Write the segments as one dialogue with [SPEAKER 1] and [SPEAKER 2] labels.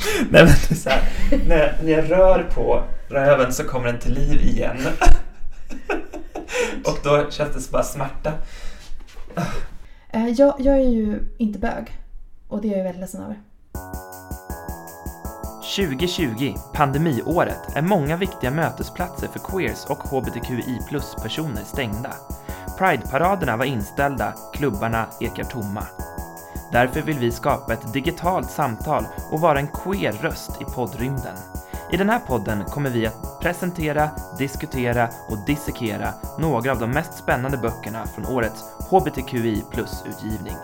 [SPEAKER 1] Nej men det är så här, när, när jag rör på röven så kommer den till liv igen. Och då känns det så bara smärta.
[SPEAKER 2] Eh, Jag, jag är ju inte bög. Och det är jag väldigt ledsen över.
[SPEAKER 1] 2020, pandemiåret, är många viktiga mötesplatser för queers och hbtqi plus-personer stängda. Pride-paraderna var inställda, klubbarna ekar tomma. Därför vill vi skapa ett digitalt samtal och vara en queer röst i poddrymden. I den här podden kommer vi att presentera, diskutera och dissekera några av de mest spännande böckerna från årets hbtqi plus-utgivning.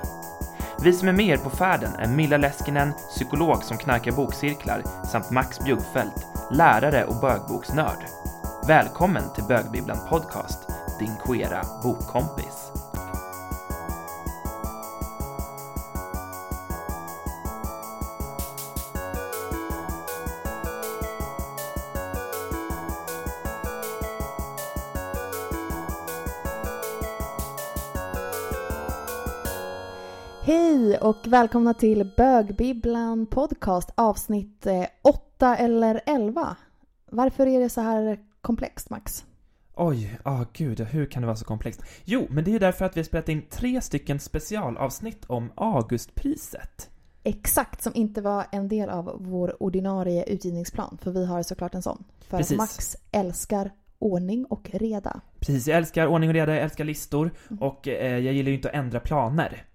[SPEAKER 1] Vi som är med er på färden är Milla Leskinen, psykolog som knarkar bokcirklar, samt Max Bjuggfeldt, lärare och bögboksnörd. Välkommen till Bögbibblan Podcast, din queera bokkompis.
[SPEAKER 2] Och välkomna till Bögbibblan podcast avsnitt 8 eller 11. Varför är det så här komplext Max?
[SPEAKER 1] Oj, ah gud, hur kan det vara så komplext? Jo, men det är ju därför att vi har spelat in tre stycken specialavsnitt om Augustpriset.
[SPEAKER 2] Exakt, som inte var en del av vår ordinarie utgivningsplan. För vi har såklart en sån. För
[SPEAKER 1] Precis.
[SPEAKER 2] Max älskar ordning och reda.
[SPEAKER 1] Precis, jag älskar ordning och reda, jag älskar listor och eh, jag gillar ju inte att ändra planer.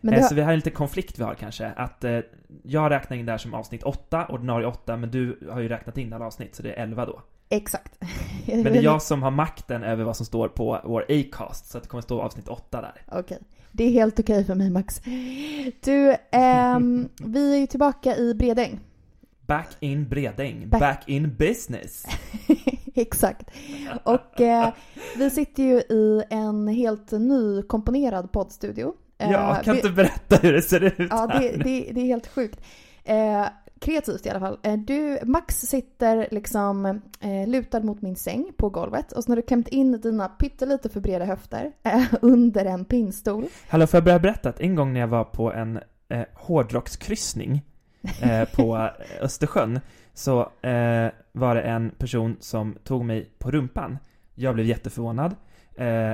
[SPEAKER 2] Men
[SPEAKER 1] Eh,
[SPEAKER 2] det
[SPEAKER 1] Så vi har en liten konflikt vi har kanske, att eh, jag räknar in det här som avsnitt 8, ordinarie 8, men du har ju räknat in alla avsnitt, så det är 11 då.
[SPEAKER 2] Exakt.
[SPEAKER 1] Men det är jag som har makten över vad som står på vår Acast, så det kommer stå avsnitt 8 där.
[SPEAKER 2] Okej, det är helt okej för mig Max. Du, ehm, vi är ju tillbaka i Bredäng.
[SPEAKER 1] Back in Bredäng,
[SPEAKER 2] Back-
[SPEAKER 1] back, in business.
[SPEAKER 2] Exakt. Och eh, vi sitter ju i en helt nykomponerad poddstudio. Eh,
[SPEAKER 1] Ja, kan
[SPEAKER 2] vi-
[SPEAKER 1] inte berätta hur det ser ut
[SPEAKER 2] Ja, det, det, det är helt sjukt. Eh, kreativt i alla fall. Eh, du, Max sitter liksom eh, lutad mot min säng på golvet och så har du klämt in dina pyttelite för breda höfter eh, under en pinnstol.
[SPEAKER 1] Hallå, får jag börja berätta att en gång när jag var på en eh, hårdrockskryssning eh, på eh, Östersjön så eh, var det en person som tog mig på rumpan. Jag blev jätteförvånad. Eh,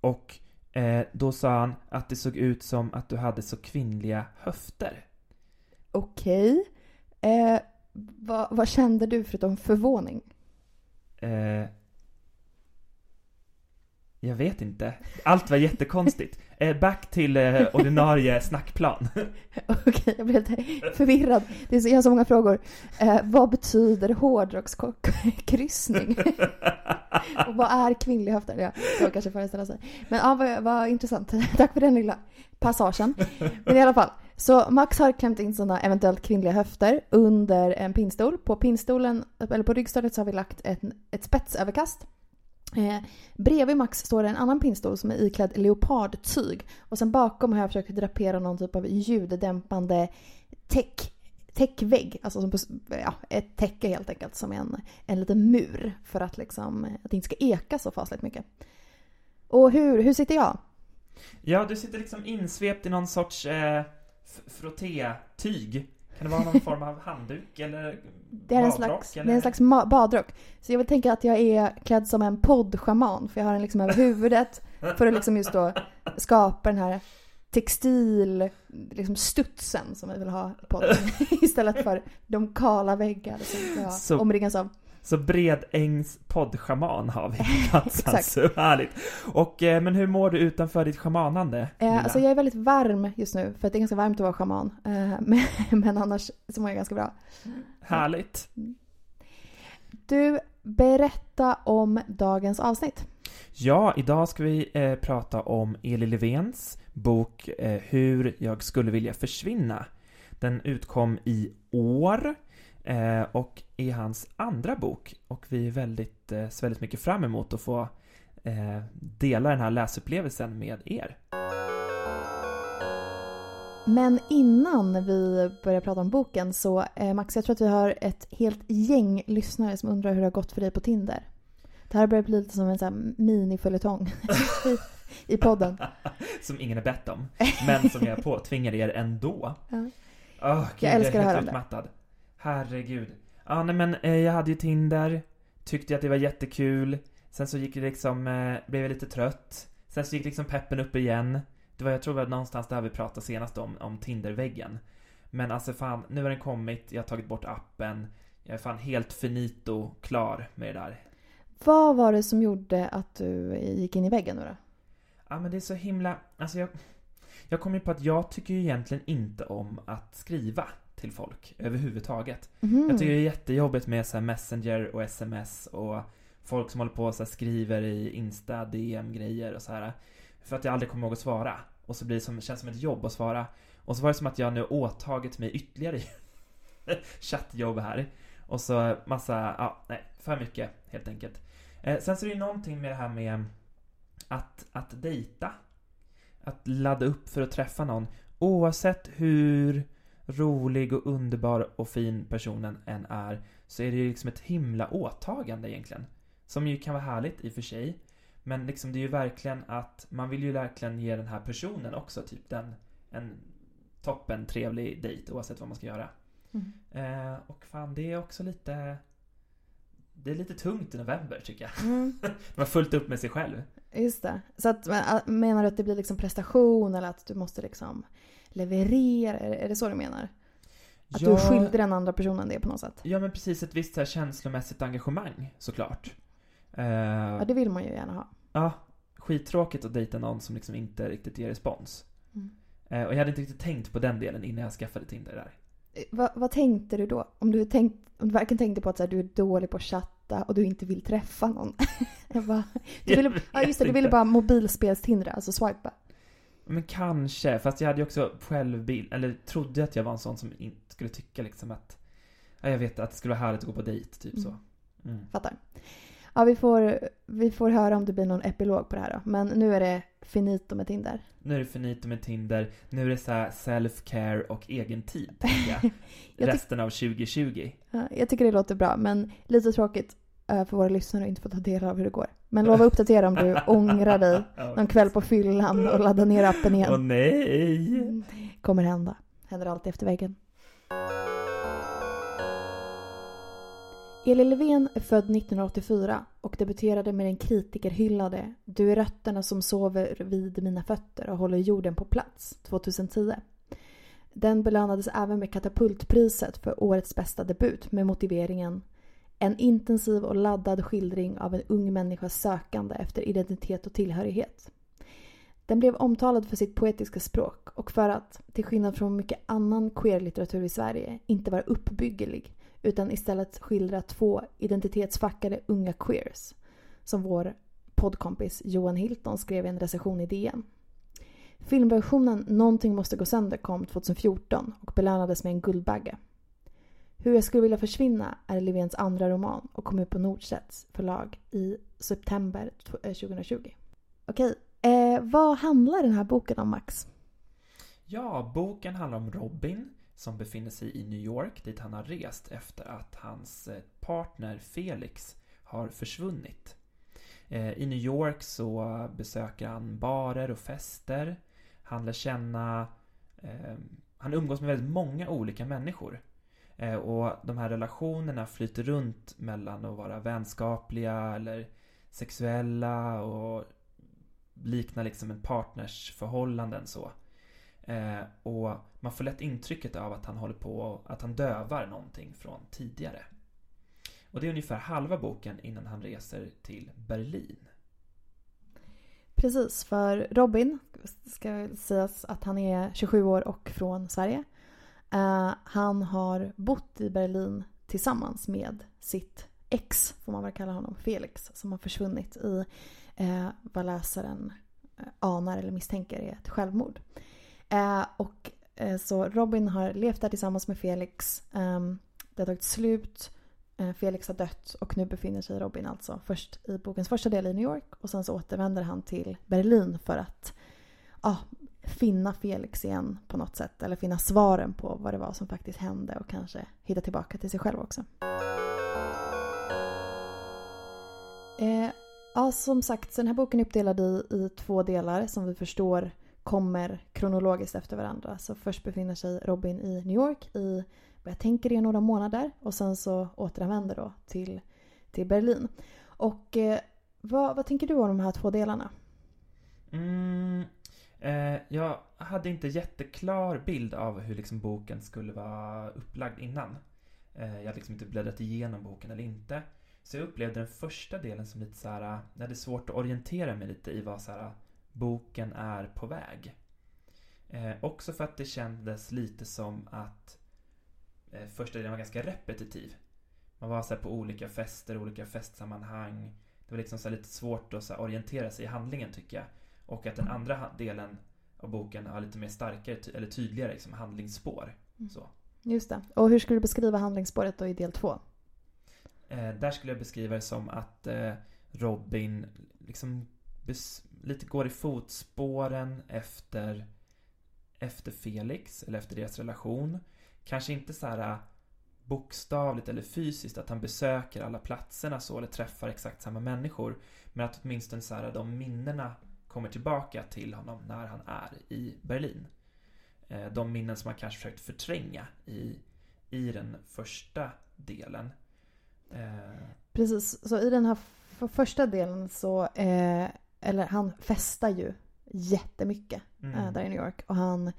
[SPEAKER 1] och eh, då sa han att det såg ut som att du hade så kvinnliga höfter.
[SPEAKER 2] Okej. Eh, vad, vad kände du förutom förvåning?
[SPEAKER 1] Eh, jag vet inte. Allt var jättekonstigt. Eh, back till eh, ordinarie snackplan.
[SPEAKER 2] Okej, jag blev lite förvirrad. Det är så, jag har så många frågor. Eh, vad betyder hårdrockskryssning? Och vad är kvinnliga höfter? Ja, så kanske föreställa sig. Men ja, vad, vad intressant. Tack för den lilla passagen. Men i alla fall. Så Max har klämt in sina eventuellt kvinnliga höfter under en pinnstol. På pinnstolen, eller på ryggstödet så har vi lagt ett, ett spetsöverkast. Eh, bredvid Max står det en annan pinnstol som är iklädd leopardtyg. Och sen bakom har jag försökt drapera någon typ av ljuddämpande täck, täckvägg. Alltså som, ja, ett täcke helt enkelt som är en, en liten mur. För att, liksom, att det inte ska eka så fasligt mycket. Och hur, hur sitter jag?
[SPEAKER 1] Ja, du sitter liksom insvept i någon sorts eh, frottétyg. Kan det vara någon form av handduk eller
[SPEAKER 2] Det är, en
[SPEAKER 1] badrock,
[SPEAKER 2] slags, det
[SPEAKER 1] eller?
[SPEAKER 2] är en slags badrock. Så jag vill tänka att jag är klädd som en poddschaman. För jag har den liksom över huvudet. För att liksom just då skapa den här textil liksom studsen som vi vill ha i podden. Istället för de kala väggar som jag
[SPEAKER 1] Så-
[SPEAKER 2] omringas av.
[SPEAKER 1] Så Bredängs poddschaman har vi på plats
[SPEAKER 2] Exakt.
[SPEAKER 1] alltså. Härligt. Och, eh, men hur mår du utanför ditt schamanande?
[SPEAKER 2] Eh, alltså jag är väldigt varm just nu. För att det är ganska varmt att vara schaman. Eh, men, men annars så mår jag ganska bra.
[SPEAKER 1] Härligt.
[SPEAKER 2] Du, berätta om dagens avsnitt.
[SPEAKER 1] Ja, idag ska vi eh, prata om Eli Levens bok eh, Hur jag skulle vilja försvinna. Den utkom i år eh, och är hans andra bok och vi är väldigt, eh, ser väldigt mycket fram emot att få eh, dela den här läsupplevelsen med er.
[SPEAKER 2] Men innan vi börjar prata om boken så eh, Max, jag tror att vi har ett helt gäng lyssnare som undrar hur det har gått för dig på Tinder. Det här börjar bli lite som en sån mini-följetong i, i podden.
[SPEAKER 1] som ingen har bett om, men som jag påtvingar er ändå.
[SPEAKER 2] Ja.
[SPEAKER 1] Åh, gud,
[SPEAKER 2] Jag älskar
[SPEAKER 1] är
[SPEAKER 2] att höra
[SPEAKER 1] helt
[SPEAKER 2] om det.
[SPEAKER 1] Herregud. Ja, nej men eh, jag hade ju Tinder. Tyckte att det var jättekul. Sen så gick det liksom, eh, blev jag lite trött. Sen så gick liksom peppen upp igen. Det var, jag tror det var någonstans där vi pratade senast om, om Tinderväggen. Men alltså fan, nu har den kommit, jag har tagit bort appen. Jag är fan helt finito klar med det där.
[SPEAKER 2] Vad var det som gjorde att du gick in i väggen nu då?
[SPEAKER 1] Ja men det är så himla, alltså jag, jag kom ju på att jag tycker ju egentligen inte om att skriva till folk överhuvudtaget.
[SPEAKER 2] Mhm.
[SPEAKER 1] Jag tycker det är jättejobbigt med så här Messenger och sms och folk som håller på och så skriver i Insta, DM-grejer och så här. För att jag aldrig kommer ihåg att svara. Och så blir det som, känns som ett jobb att svara. Och så var det som att jag nu åtagit mig ytterligare chattjobb här. Och så massa, ja, nej, för mycket helt enkelt. Eh, sen så är det ju någonting med det här med att, att dejta. Att ladda upp för att träffa någon. Oavsett hur rolig och underbar och fin personen än är så är det ju liksom ett himla åtagande egentligen. Som ju kan vara härligt i och för sig. Men liksom det är ju verkligen att man vill ju verkligen ge den här personen också typ den en toppen trevlig dejt oavsett vad man ska göra.
[SPEAKER 2] Mm.
[SPEAKER 1] Eh, och fan det är också lite Det är lite tungt i november tycker jag.
[SPEAKER 2] Mm.
[SPEAKER 1] Man har fullt upp med sig själv.
[SPEAKER 2] Just det. Så att, äh, menar du att det blir liksom prestation eller att du måste liksom leverera? Är, det så du menar? Att du är skyldig den andra personen det på något sätt?
[SPEAKER 1] Ja men precis, ett visst här känslomässigt engagemang såklart. Eh,
[SPEAKER 2] Ja, det vill man ju gärna ha.
[SPEAKER 1] Ja, skittråkigt att dejta någon som liksom inte riktigt ger respons.
[SPEAKER 2] Mm.
[SPEAKER 1] Eh, och jag hade inte riktigt tänkt på den delen innan jag skaffade Tinder där.
[SPEAKER 2] Eh, Vad, vad tänkte du då? Om du, tänkt, om du varken tänkte på att här, du är dålig på att chatta och du inte vill träffa någon. Jag bara, du ville, ja just det, du ville bara mobilspelstindra, alltså swipa.
[SPEAKER 1] Men kanske, fast jag hade ju också självbild, eller trodde att jag var en sån som inte skulle tycka liksom att Ja, jag vet att det skulle vara härligt att gå på dejt, typ så. Mm.
[SPEAKER 2] Fattar. Ja, vi får, vi får höra om det blir någon epilog på det här då. Men nu är det finito med Tinder.
[SPEAKER 1] Nu är det finito med Tinder, nu är det så här self-care och egen tid, jag.
[SPEAKER 2] Jag
[SPEAKER 1] Resten av 2020.
[SPEAKER 2] Ja, jag tycker det låter bra, men lite tråkigt för våra lyssnare att inte få ta del av hur det går. Men lova att uppdatera om du ångrar dig någon kväll på fyllan och laddar ner appen
[SPEAKER 1] Åh
[SPEAKER 2] igen.
[SPEAKER 1] nej!
[SPEAKER 2] Kommer hända. Händer alltid efter väggen. Elin Löfven är född 1984 och debuterade med den kritikerhyllade Du är rötterna som sover vid mina fötter och håller jorden på plats 2010. Den belönades även med Katapultpriset för årets bästa debut med motiveringen en intensiv och laddad skildring av en ung människas sökande efter identitet och tillhörighet. Den blev omtalad för sitt poetiska språk och för att, till skillnad från mycket annan queerlitteratur i Sverige, inte vara uppbyggelig utan istället skildra två identitetsfackade unga queers. Som vår poddkompis Johan Hilton skrev i en recension i DN. Filmversionen Någonting måste gå sönder kom 2014 och belönades med en Guldbagge. Hur jag skulle vilja försvinna är Löfvens andra roman och kom ut på Norstedts förlag i september 2020. Eh, Okej, eh, vad handlar den här boken om Max?
[SPEAKER 1] Ja, boken handlar om Robin som befinner sig i New York dit han har rest efter att hans eh, partner Felix har försvunnit. Eh, I New York så besöker han barer och fester. Han lär känna... Eh, han umgås med väldigt många olika människor. Eh, och de här relationerna flyter runt mellan att vara vänskapliga eller sexuella och liknar liksom en partners förhållanden så. Eh, och man får lätt intrycket av att han håller på att han dövar någonting från tidigare. Och det är ungefär halva boken innan han reser till Berlin.
[SPEAKER 2] Precis, för Robin ska sägas att han är 27 år och från Sverige. Eh, han har bott i Berlin tillsammans med sitt ex, får man väl kalla honom, Felix, som har försvunnit i eh, vad läsaren eh, anar eller misstänker är ett självmord. Eh, och eh, så Robin har levt där tillsammans med Felix. ehm, det har tagit slut. Eh, Felix har dött och nu befinner sig Robin alltså först i bokens första del i New York och sen så återvänder han till Berlin för att ah, finna Felix igen på något sätt. Eller finna svaren på vad det var som faktiskt hände och kanske hitta tillbaka till sig själv också. Eh, ja, som sagt, så den här boken är uppdelad i, i två delar som vi förstår kommer kronologiskt efter varandra. Så först befinner sig Robin i New York i vad jag tänker är några månader och sen så återvänder då till, till Berlin. Och eh, vad, vad tänker du om de här två delarna?
[SPEAKER 1] Mm, eh, jag hade inte jätteklar bild av hur liksom boken skulle vara upplagd innan. Eh, jag hade liksom inte bläddrat igenom boken eller inte. Så jag upplevde den första delen som lite så här, eh, jag hade svårt att orientera mig lite i vad så här, eh, boken är på väg. Eh, också för att det kändes lite som att eh, första delen var ganska repetitiv. Man var så på olika fester, olika festsammanhang. Det var liksom så lite svårt att så orientera sig i handlingen tycker jag. Och att den andra delen av boken har lite mer starkare eller tydligare liksom, handlingsspår. Mm. Så.
[SPEAKER 2] Just det. Och hur skulle du beskriva handlingsspåret då i del två?
[SPEAKER 1] Eh, där skulle jag beskriva det som att eh, Robin liksom lite går i fotspåren efter, efter Felix, eller efter deras relation. Kanske inte så här äh, bokstavligt eller fysiskt att han besöker alla platserna så eller träffar exakt samma människor. Men att åtminstone så här, de minnena kommer tillbaka till honom när han är i Berlin. Eh, de minnen som han kanske försökt förtränga i, i den första delen.
[SPEAKER 2] Eh, Precis, så i den här första delen så eh, eller han festar ju jättemycket mm. äh, där i New York. Och han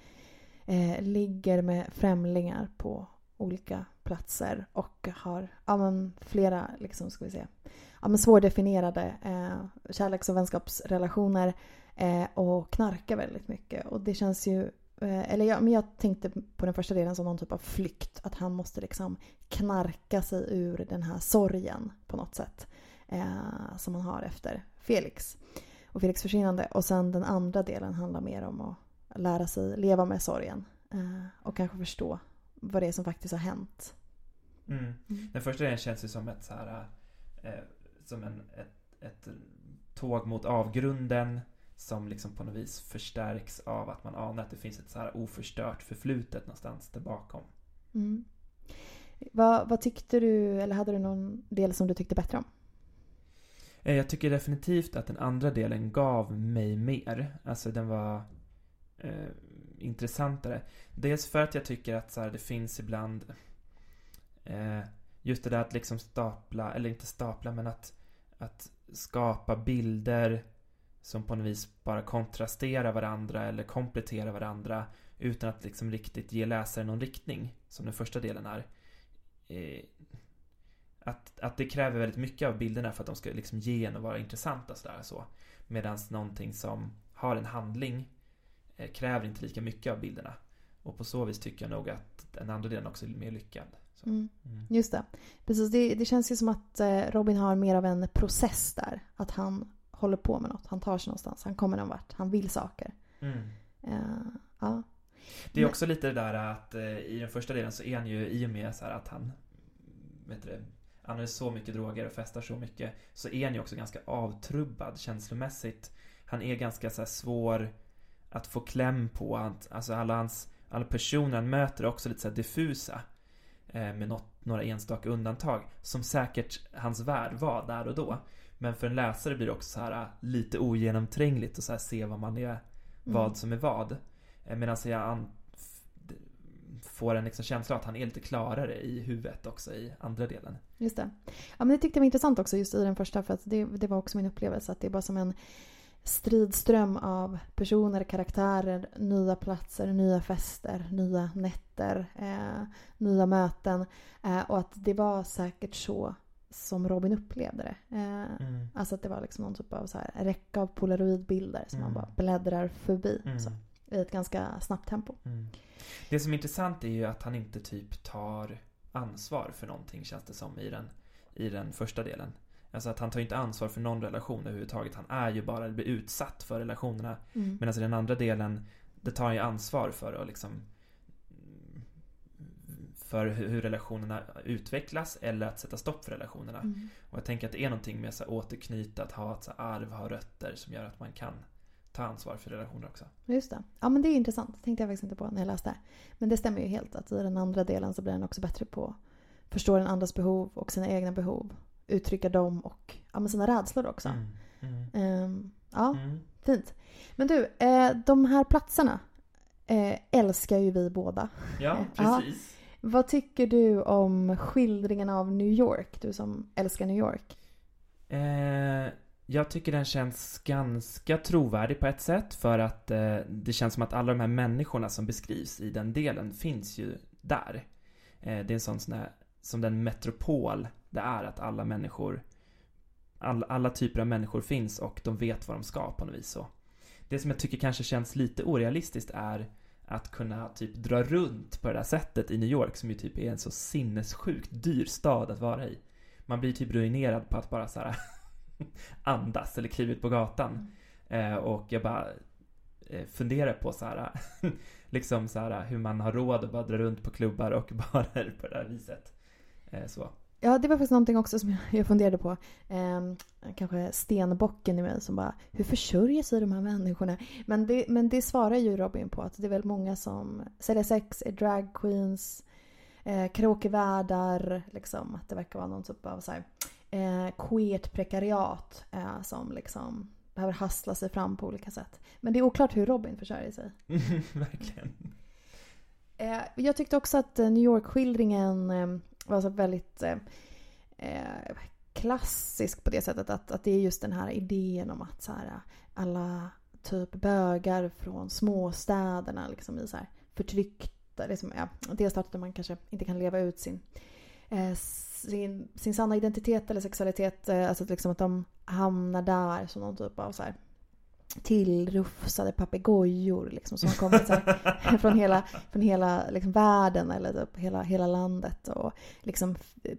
[SPEAKER 2] eh, ligger med främlingar på olika platser och har ja, men, flera liksom, ska vi säga, ja, men svårdefinierade eh, kärleks och vänskapsrelationer eh, och knarkar väldigt mycket. Och det känns ju eh, eller jag, men jag tänkte på den första delen som någon typ av flykt. Att han måste liksom knarka sig ur den här sorgen på något sätt. Eh, som han har efter Felix och Felix försvinnande. Och sen den andra delen handlar mer om att lära sig leva med sorgen. Eh, och kanske förstå vad det är som faktiskt har hänt.
[SPEAKER 1] Mm. Mm. Den första delen känns ju som ett så här, eh, som en, ett, ett tåg mot avgrunden som liksom på något vis förstärks av att man anar att det finns ett så här oförstört förflutet någonstans där bakom.
[SPEAKER 2] Mm. Vad, vad tyckte du, eller hade du någon del som du tyckte bättre om?
[SPEAKER 1] Eh, jag tycker definitivt att den andra delen gav mig mer. Alltså den var eh, intressantare. Dels för att jag tycker att så här, det finns ibland eh, just det där att liksom stapla, eller inte stapla men att, att skapa bilder som på något vis bara kontrasterar varandra eller kompletterar varandra utan att liksom riktigt ge läsaren någon riktning som den första delen är. Eh, att, att det kräver väldigt mycket av bilderna för att de ska liksom ge en och vara intressanta sådär så. Medan någonting som har en handling eh, kräver inte lika mycket av bilderna. Och på så vis tycker jag nog att den andra delen också är mer lyckad.
[SPEAKER 2] Mm. Mm. Just det. Precis, det, det, känns ju som att eh, Robin har mer av en process där. Att han håller på med något, han tar sig någonstans, han kommer någon vart, han vill saker. Mm. Uh, ja.
[SPEAKER 1] Det är också lite det där att uh, i den första delen så är han ju i och med så att han vet du, använder så mycket droger och festar så mycket så är han ju också ganska avtrubbad känslomässigt. Han är ganska så svår att få kläm på. Alltså alla hans alla personer han möter är också lite så diffusa. Eh, med något, några enstaka undantag. Som säkert hans värld var där och då. Men för en läsare blir det också så här lite ogenomträngligt att så se vad man är, mm. vad som är vad. Eh, Medan jag får en liksom känsla att han är lite klarare i huvudet också i andra delen.
[SPEAKER 2] Just det. Ja men det tyckte jag var intressant också just i den första för att det, det var också min upplevelse att det är bara som en stridström av personer, karaktärer, nya platser, nya fester, nya nätter, eh, nya möten. Eh, och att det var säkert så som Robin upplevde det. Eh, mm. Alltså att det var liksom någon typ av så här räcka av polaroidbilder som mm. man bara bläddrar förbi. Mm. Så, I ett ganska snabbt tempo. Mm.
[SPEAKER 1] Det som är intressant är ju att han inte typ tar ansvar för någonting känns det som i den, i den första delen. Alltså att han tar inte ansvar för någon relation överhuvudtaget. Han är ju bara, blir utsatt för relationerna. Mm. Medan i den andra delen, det tar han ju ansvar för att liksom för hur relationerna utvecklas eller att sätta stopp för relationerna. Mm. Och jag tänker att det är någonting med att återknyta, att ha ett så arv, ha rötter som gör att man kan ta ansvar för relationer också.
[SPEAKER 2] Just det. Ja men det är intressant. Det tänkte jag faktiskt inte på när jag läste. Men det stämmer ju helt att i den andra delen så blir den också bättre på att förstå den andras behov och sina egna behov. Uttrycka dem och ja, men sina rädslor också. Mm. Mm. Um, ja, mm. fint. Men du, eh, de här platserna eh, älskar ju vi båda.
[SPEAKER 1] Ja, precis.
[SPEAKER 2] Vad tycker du om skildringen av New York, du som älskar New York?
[SPEAKER 1] Eh, jag tycker den känns ganska trovärdig på ett sätt för att eh, det känns som att alla de här människorna som beskrivs i den delen finns ju där. Eh, det är en sån sån här, som den metropol det är att alla människor all, alla typer av människor finns och de vet vad de ska på något vis så. Det som jag tycker kanske känns lite orealistiskt är att kunna typ dra runt på det där sättet i New York som ju typ är en så sinnessjukt dyr stad att vara i. Man blir typ ruinerad på att bara så här andas eller kliva ut på gatan. Eh, och jag bara eh, funderar på så här liksom så här hur man har råd att bara dra runt på klubbar och barer på det där viset. Eh, så.
[SPEAKER 2] Ja, det var faktiskt någonting också som jag funderade på. Eh, kanske stenbocken i mig som bara, hur försörjer sig de här människorna? Men det, men det svarar ju Robin på att det är väl många som säljer sex, är dragqueens, eh, karaokevärdar, liksom. Att det verkar vara någon typ av så här, eh, queert prekariat eh, som liksom behöver hassla sig fram på olika sätt. Men det är oklart hur Robin försörjer sig.
[SPEAKER 1] Verkligen.
[SPEAKER 2] Eh, jag tyckte också att eh, New York-skildringen eh, var så väldigt eh, eh, klassisk på det sättet att, att det är just den här idén om att så här, alla typ bögar från småstäderna liksom i så här förtryckta, liksom, ja, dels att man kanske inte kan leva ut sin, eh, sin, sin sanna identitet eller sexualitet, eh, alltså att, liksom att de hamnar där som någon typ av så här, tillrufsade papegojor liksom, som kommer kommit så här, från hela, från hela liksom, världen eller typ hela, hela landet och liksom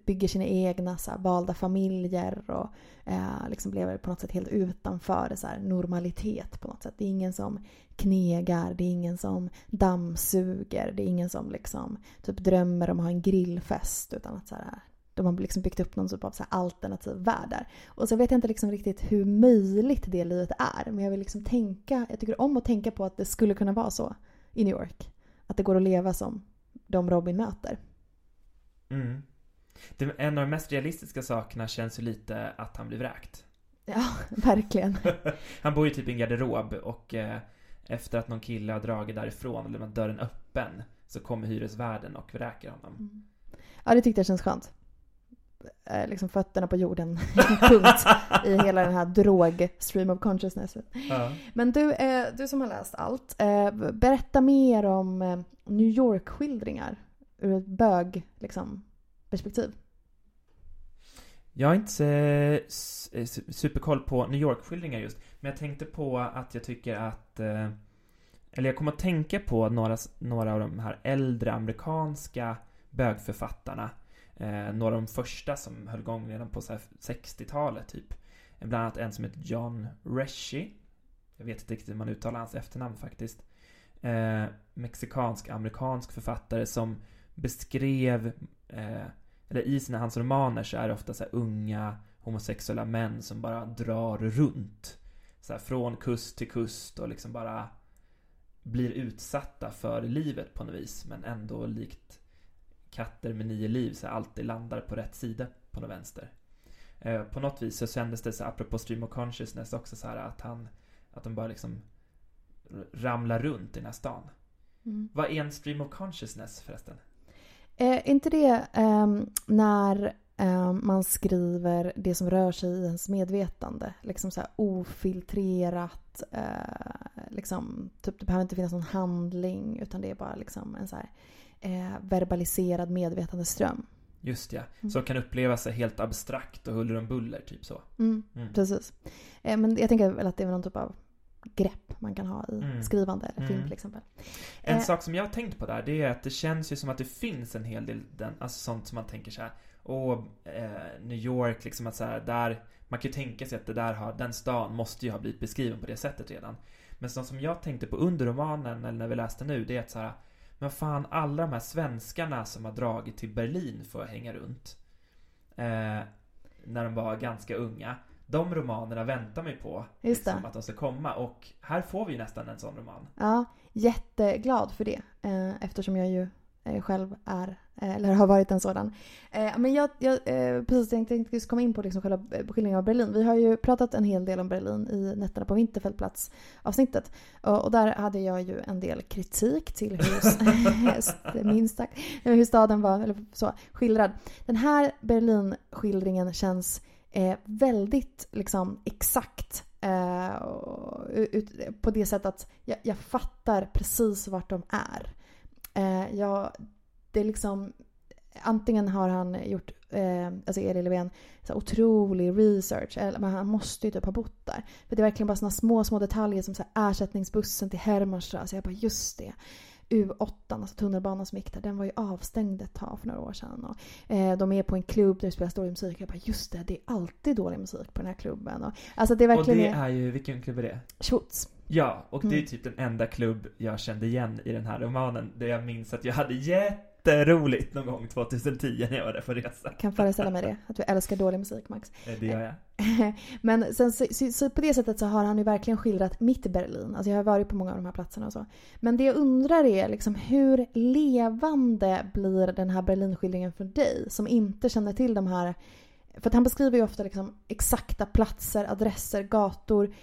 [SPEAKER 2] bygger sina egna så här, valda familjer och eh, liksom lever på något sätt helt utanför så här, normalitet på något sätt. Det är ingen som knegar, det är ingen som dammsuger, det är ingen som liksom typ drömmer om att ha en grillfest utan att så här, de har liksom byggt upp någon typ av så alternativ värld där. Och så vet jag inte liksom riktigt hur möjligt det livet är. Men jag vill liksom tänka, jag tycker om att tänka på att det skulle kunna vara så i New York. Att det går att leva som de Robin möter.
[SPEAKER 1] Mm. Det, en av de mest realistiska sakerna känns ju lite att han blir vräkt.
[SPEAKER 2] Ja, verkligen.
[SPEAKER 1] han bor ju typ i en garderob och eh, efter att någon kille har dragit därifrån eller lämnat dörren öppen så kommer hyresvärden och vräker honom. Mm.
[SPEAKER 2] Ja, det tyckte jag känns skönt. Eh, liksom fötterna på jorden. Punkt. I hela den här drog stream of consciousness. Ja. Men du, eh, du som har läst allt. Eh, berätta mer om New York-skildringar ur ett bög liksom, perspektiv.
[SPEAKER 1] Jag har inte superkoll på New York-skildringar just. Men jag tänkte på att jag tycker att eller jag kommer att tänka på några, några av de här äldre amerikanska bögförfattarna Eh, några av de första som höll igång redan på 60-talet typ. Bland annat en som heter John Reshi. Jag vet inte riktigt hur man uttalar hans efternamn faktiskt. Eh, Mexikansk-amerikansk författare som beskrev, eh, eller i sina hans romaner så är det ofta så unga homosexuella män som bara drar runt. Så här, från kust till kust och liksom bara blir utsatta för livet på något vis men ändå likt katter med nio liv så alltid landar på rätt sida på något vänster. Eh, på något vis så kändes det så apropå stream of consciousness också så här att han att de bara liksom ramlar runt i den här stan. Mm. Vad är en stream of consciousness förresten?
[SPEAKER 2] Är inte det um, när um, man skriver det som rör sig i ens medvetande? Liksom så här ofiltrerat. Uh, liksom, typ, det behöver inte finnas någon handling utan det är bara liksom en så här eh, verbaliserad medvetandeström.
[SPEAKER 1] Just ja, mm. som kan uppleva sig helt abstrakt och huller om buller, typ så.
[SPEAKER 2] Mm, mm. Precis. Eh, men jag tänker väl att det är någon typ av grepp man kan ha i mm. skrivande eller film mm. till exempel.
[SPEAKER 1] En eh, sak som jag har tänkt på där, det är att det känns ju som att det finns en hel del, den, alltså sånt som man tänker så här, åh, eh, New York, liksom att så här, där, man kan ju tänka sig att det där har, den stan måste ju ha blivit beskriven på det sättet redan. Men sånt som jag tänkte på under romanen, eller när vi läste nu, det är att så här, men fan, alla de här svenskarna som har dragit till Berlin för att hänga runt. Eh, när de var ganska unga. De romanerna väntar man ju på. Liksom, att de ska komma. Och här får vi ju nästan en sån roman.
[SPEAKER 2] Ja, jätteglad för det. Eh, eftersom jag ju Eh, själv är, eh, eller har varit en sådan. Eh, men jag, jag eh, precis tänkte just komma in på liksom själva eh, skildringen av Berlin. Vi har ju pratat en hel del om Berlin i Nätterna på Vinterfältplats avsnittet. Och, och där hade jag ju en del kritik till hur, minst sagt, eh, hur staden var eller så, skildrad. Den här Berlin-skildringen känns eh, väldigt liksom exakt eh, ut, på det sättet att jag, jag fattar precis vart de är. Eh, ja, det är liksom, antingen har han gjort, eh, alltså Erik Löfven, så otrolig research, eller, men han måste ju typ ha bott där. För det är verkligen bara sådana små, små detaljer som så här, ersättningsbussen till Hermannstrasse. Jag bara just det. U8, alltså tunnelbanan som gick där, den var ju avstängd ett tag för några år sedan. Och, eh, de är på en klubb där det spelas dålig musik. Jag bara just det, det är alltid dålig musik på den här klubben. Och, alltså det är verkligen...
[SPEAKER 1] Och det är ju, vilken klubb är det?
[SPEAKER 2] Schutz.
[SPEAKER 1] Ja, och det är mm. typ den enda klubb jag kände igen i den här romanen. Där jag minns att jag hade jätteroligt någon gång 2010 när jag var där på resa.
[SPEAKER 2] Jag kan föreställa mig det, att du älskar dålig musik Max.
[SPEAKER 1] Det gör jag.
[SPEAKER 2] Men sen så, så, så, på det sättet så har han ju verkligen skildrat mitt Berlin. Alltså jag har varit på många av de här platserna och så. Men det jag undrar är liksom hur levande blir den här Berlinskildringen för dig som inte känner till de här för att han beskriver ju ofta liksom exakta platser, adresser, gator,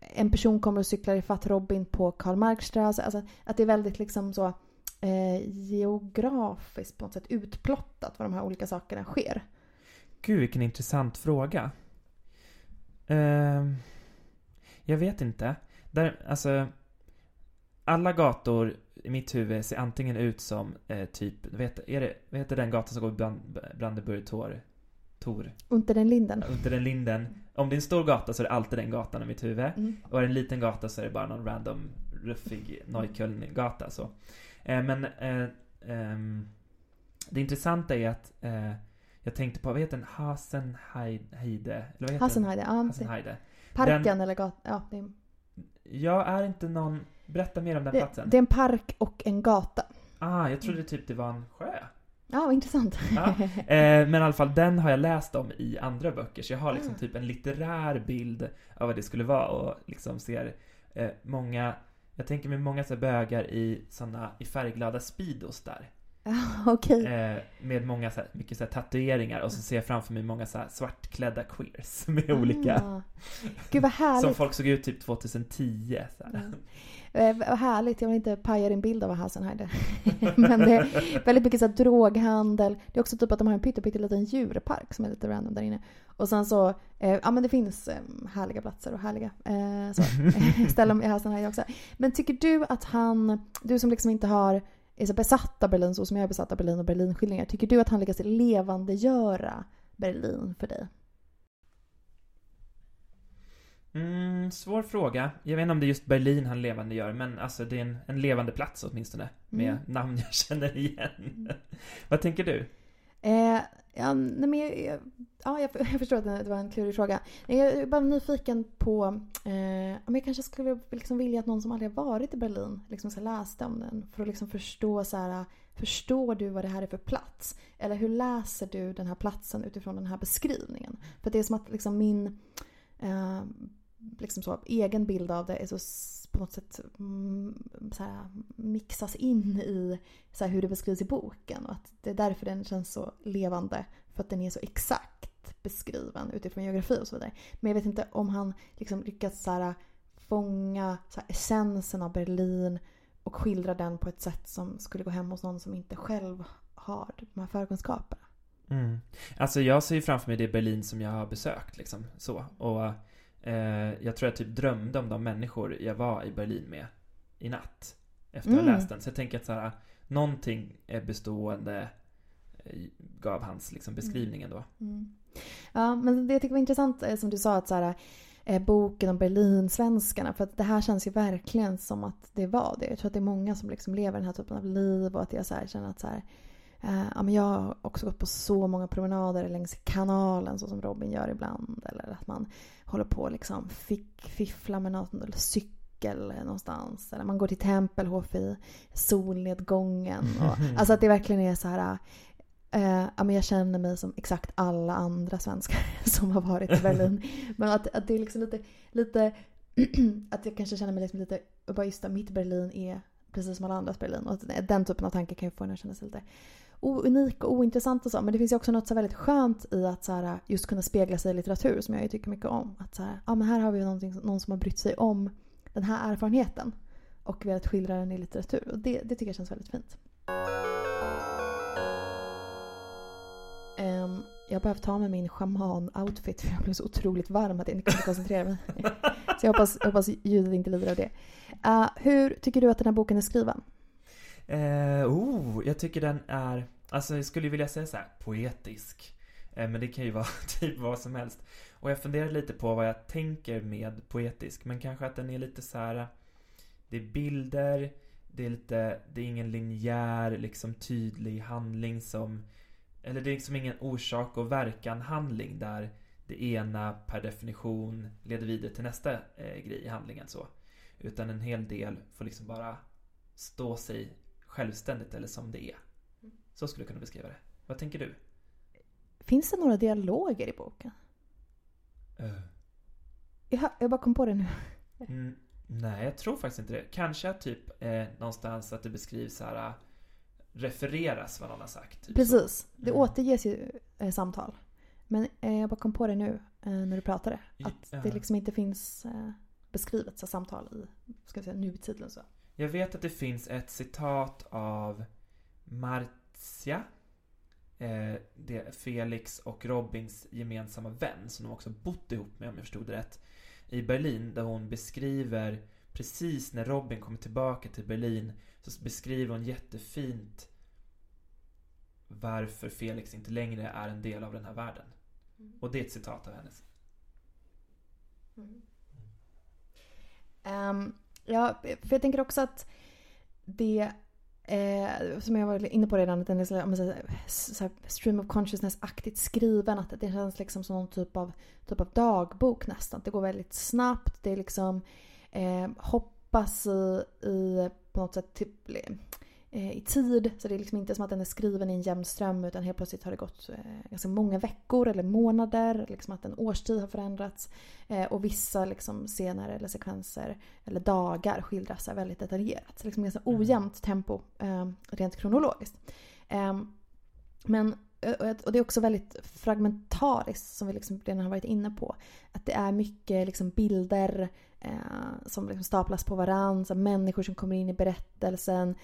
[SPEAKER 2] en person kommer och cyklar ifatt Robin på Karl Marx Alltså att det är väldigt liksom så eh, geografiskt på något sätt utplottat var de här olika sakerna sker.
[SPEAKER 1] Gud vilken intressant fråga. Uh, jag vet inte. Där, alltså, alla gator i mitt huvud ser antingen ut som eh, typ, vet, är det, vad heter den gatan som går bland Brandenburg Tor? Tor?
[SPEAKER 2] Unter den Linden.
[SPEAKER 1] Unter den Linden om det är en stor gata så är det alltid den gatan i mitt huvud. Mm. Och är det en liten gata så är det bara någon random ruffig Neukölln-gata så. Eh, men eh, eh, det intressanta är att eh, jag tänkte på, vad heter den? Hasenheide? Eller vad
[SPEAKER 2] Hasenheide, ja.
[SPEAKER 1] Hasenheide.
[SPEAKER 2] Parken den, eller gatan, ja. Det är...
[SPEAKER 1] Jag är inte någon, berätta mer om den
[SPEAKER 2] det,
[SPEAKER 1] platsen.
[SPEAKER 2] Det är en park och en gata.
[SPEAKER 1] Ah, jag trodde typ det var en sjö.
[SPEAKER 2] Ja, vad intressant.
[SPEAKER 1] Ja. Eh, men i alla fall, den har jag läst om i andra böcker, så jag har liksom ah. typ en litterär bild av vad det skulle vara och liksom ser eh, många, jag tänker mig många så bögar i sådana, i färgglada Speedos där.
[SPEAKER 2] Okay.
[SPEAKER 1] Eh, med många så här, mycket så här, tatueringar och så ser jag framför mig många så här, svartklädda queers med ah. olika...
[SPEAKER 2] Gud vad härligt.
[SPEAKER 1] Som folk såg ut typ 2010. Så här. Mm.
[SPEAKER 2] Eh, vad härligt, jag vill inte paja din bild av vad Hassenheider. Men det är väldigt mycket så här, droghandel. Det är också typ att de har en pytteliten djurpark som är lite random där inne. Och sen så, eh, ja men det finns eh, härliga platser och härliga eh, så, ställen i Hassenheider också. Men tycker du att han, du som liksom inte har är så besatt av Berlin så som jag är besatt av Berlin och Berlinskildringar. Tycker du att han lyckas levandegöra Berlin för dig?
[SPEAKER 1] Mm, svår fråga. Jag vet inte om det är just Berlin han levande gör, men alltså det är en, en levande plats åtminstone. Med mm. namn jag känner igen. Vad tänker du?
[SPEAKER 2] Eh, ja, nej, men jag, ja, jag, jag, förstår att det var en klurig fråga. Jag är bara nyfiken på eh, om jag kanske skulle liksom vilja att någon som aldrig har varit i Berlin liksom så läste om den. För att liksom förstå så här, förstår du vad det här är för plats? Eller hur läser du den här platsen utifrån den här beskrivningen? För det är som att liksom min eh, liksom så, egen bild av det är så på något sätt mm, så här, mixas in i så här, hur det beskrivs i boken. Och att det är därför den känns så levande. För att den är så exakt beskriven utifrån geografi och så vidare. Men jag vet inte om han liksom lyckats så här, fånga så här, essensen av Berlin och skildra den på ett sätt som skulle gå hem hos någon som inte själv har de här förkunskaperna.
[SPEAKER 1] Mm. Alltså jag ser ju framför mig det Berlin som jag har besökt liksom så. Och Eh, jag tror jag typ drömde om de människor jag var i Berlin med i natt. Efter att ha mm. läst den. Så jag tänker att så här, någonting är bestående eh, gav hans liksom, beskrivning ändå.
[SPEAKER 2] Mm. Ja, men det jag tycker var intressant eh, som du sa att så här, boken om Berlinsvenskarna. För att det här känns ju verkligen som att det var det. Jag tror att det är många som liksom lever den här typen av liv och att jag så här, känner att så här, ja, men jag har också gått på så många promenader längs kanalen så som Robin gör ibland. Eller att man håller på och liksom fick, fiffla med något, eller cykel någonstans. Eller man går till Tempelhof i solnedgången. Och, alltså att det verkligen är så här... Uh, ja, men jag känner mig som exakt alla andra svenskar som har varit i Berlin. Men att, att det är liksom lite, lite att jag kanske känner mig liksom lite, bara just att mitt Berlin är precis som alla andras Berlin. Och den typen av tankar kan ju få en att känna sig lite unik och ointressant och så. Men det finns ju också något så väldigt skönt i att så här, just kunna spegla sig i litteratur som jag ju tycker mycket om. Att så här, ja men här har vi någon som har brytt sig om den här erfarenheten och velat skildra den i litteratur. Och det, det tycker jag känns väldigt fint. Um, jag behöver ta med min shaman-outfit för jag blev så otroligt varm att jag inte kunde koncentrera mig. så jag hoppas, jag hoppas ljudet inte lider av det. Uh, hur tycker du att den här boken är skriven?
[SPEAKER 1] Eh, oh, jag tycker den är, alltså jag skulle vilja säga så här, poetisk. Eh, men det kan ju vara typ vad som helst. Och jag funderar lite på vad jag tänker med poetisk. Men kanske att den är lite så här. Det är bilder, det är lite, det är ingen linjär, liksom tydlig handling som eller det är liksom ingen orsak och verkan handling där det ena per definition leder vidare till nästa eh, grej i handlingen så. Utan en hel del får liksom bara stå sig självständigt eller som det är. Så skulle jag kunna beskriva det. Vad tänker du?
[SPEAKER 2] Finns det några dialoger i boken? Uh. Jag, jag bara kom på det nu.
[SPEAKER 1] Mm, nej, jag tror faktiskt inte det. Kanske typ eh, någonstans att det beskrivs så här refereras vad någon har sagt.
[SPEAKER 2] Typ Precis. Så. Det mm. återges ju eh, samtal. Men eh, jag bara kom på det nu eh, när du pratade. Att ja. det liksom inte finns eh, beskrivet som samtal i ska vi säga, nutiden. Så.
[SPEAKER 1] Jag vet att det finns ett citat av Martia. Eh, det är Felix och Robins gemensamma vän som de också bott ihop med om jag förstod det rätt. I Berlin där hon beskriver precis när Robin kommer tillbaka till Berlin så beskriver hon jättefint varför Felix inte längre är en del av den här världen. Mm. Och det är ett citat av hennes.
[SPEAKER 2] Mm. Um, ja, för jag tänker också att det Eh, som jag var inne på redan, att den är så, så, här, stream of consciousness-aktigt skriven. Att det känns liksom som någon typ av, typ av dagbok nästan. Det går väldigt snabbt. Det är liksom eh, hoppas i, i på något sätt typ, i tid. Så det är liksom inte som att den är skriven i en jämn ström utan helt plötsligt har det gått eh, ganska många veckor eller månader. Liksom att en årstid har förändrats. Eh, och vissa liksom scener eller sekvenser eller dagar skildras väldigt detaljerat. Så liksom ganska mm. ojämnt tempo rent kronologiskt. Men och det är också väldigt fragmentariskt som vi liksom redan har varit inne på. Att det är mycket liksom bilder eh, som liksom staplas på varandra. Människor som kommer in i berättelsen.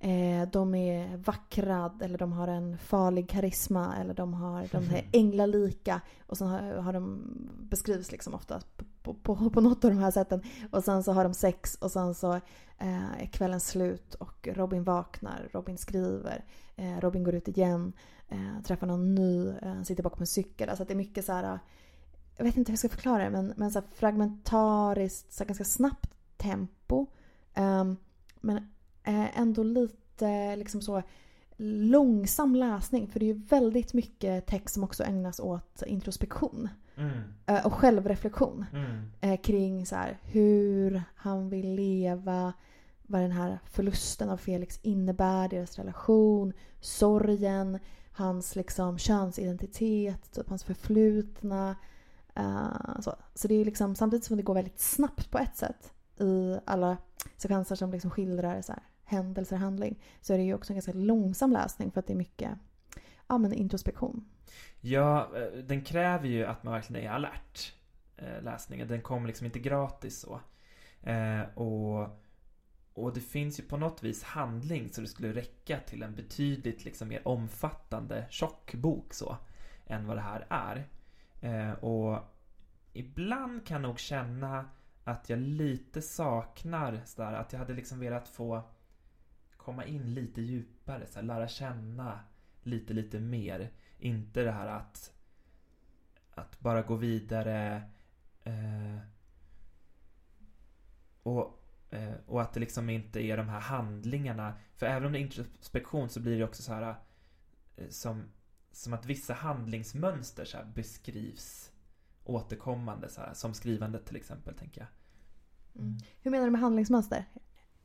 [SPEAKER 2] Eh, de är vackra eller de har en farlig karisma eller de, har, de är änglalika. Och sen har, har de beskrivs liksom ofta på, på, på något av de här sätten. Och sen så har de sex och sen så eh, är kvällen slut och Robin vaknar, Robin skriver, eh, Robin går ut igen, eh, träffar någon ny, eh, sitter bakom en cykel. Alltså det är mycket så här jag vet inte hur jag ska förklara det, men, men så fragmentariskt, så ganska snabbt tempo. Um, men ändå lite liksom så långsam läsning. För det är ju väldigt mycket text som också ägnas åt introspektion. Mm. Uh, och självreflektion. Mm. Uh, kring så här, hur han vill leva, vad den här förlusten av Felix innebär, deras relation, sorgen, hans liksom könsidentitet, typ hans förflutna. Uh, så. så det är liksom samtidigt som det går väldigt snabbt på ett sätt i alla sekvenser som liksom skildrar så här, händelser och handling så är det ju också en ganska långsam läsning för att det är mycket ja, men introspektion.
[SPEAKER 1] Ja, eh, den kräver ju att man verkligen är alert. Eh, läsningen. Den kommer liksom inte gratis så. Eh, och, och det finns ju på något vis handling så det skulle räcka till en betydligt liksom mer omfattande tjock bok så. Än vad det här är. Och ibland kan jag nog känna att jag lite saknar sådär, att jag hade liksom velat få komma in lite djupare, så lära känna lite, lite mer. Inte det här att, att bara gå vidare eh, och, eh, och att det liksom inte är de här handlingarna. För även om det är introspektion så blir det också så här eh, som som att vissa handlingsmönster så beskrivs återkommande, så här, som skrivandet till exempel, tänker jag.
[SPEAKER 2] Mm. Hur menar du med handlingsmönster?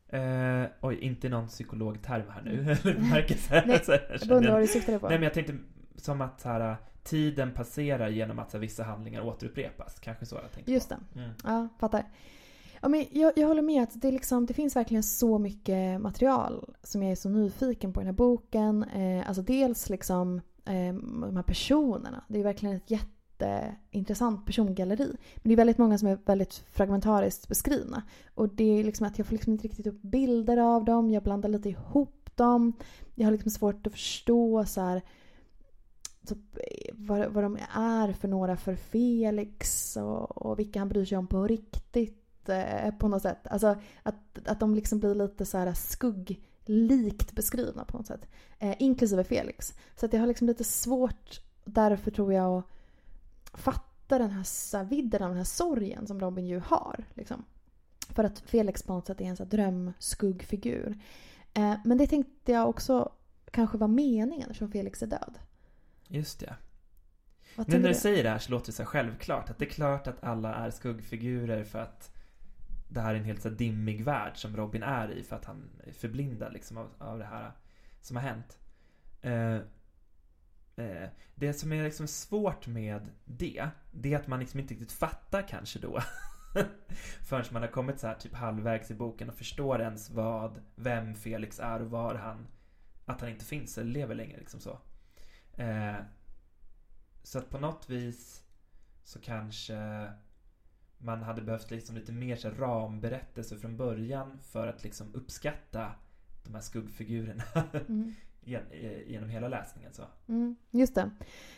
[SPEAKER 1] Eh, oj, inte någon psykologterm här nu. Mm.
[SPEAKER 2] Nej, jag undrar vad du syftade på.
[SPEAKER 1] Nej, men jag tänkte som att så här, tiden passerar genom att så här, vissa handlingar återupprepas. Kanske så jag tänkte
[SPEAKER 2] Just det. Mm. Ja, fattar. Ja, men jag, jag håller med att det, liksom, det finns verkligen så mycket material som jag är så nyfiken på i den här boken. Eh, alltså dels liksom eh, de här personerna. Det är verkligen ett jätteintressant persongalleri. Men det är väldigt många som är väldigt fragmentariskt beskrivna. Och det är liksom att jag får liksom inte riktigt upp bilder av dem. Jag blandar lite ihop dem. Jag har liksom svårt att förstå så här, typ, vad, vad de är för några för Felix och, och vilka han bryr sig om på riktigt eh, på något sätt. Alltså att, att de liksom blir lite så här skugglikt beskrivna på något sätt. Eh, inklusive Felix. Så att jag har liksom lite svårt därför tror jag att fatta den här, vidden av den här sorgen som Robin ju har. Liksom. För att Felix på något sätt är en så här drömskuggfigur. Eh, men det tänkte jag också kanske var meningen eftersom Felix är död.
[SPEAKER 1] Just det.
[SPEAKER 2] Vad
[SPEAKER 1] Nu när du säger det här så låter det så självklart. Att det är klart att alla är skuggfigurer för att det här är en helt så dimmig värld som Robin är i för att han är förblindad liksom av, av det här som har hänt. Eh, eh, det som är liksom svårt med det, det är att man liksom inte riktigt fattar kanske då. Förrän man har kommit så här typ halvvägs i boken och förstår ens vad, vem Felix är och var han, att han inte finns eller lever längre liksom så. Eh, så att på något vis så kanske man hade behövt liksom lite mer så ramberättelse från början för att liksom uppskatta de här skuggfigurerna
[SPEAKER 2] Mm.
[SPEAKER 1] Eh, genom hela läsningen. Så.
[SPEAKER 2] Mm, just det.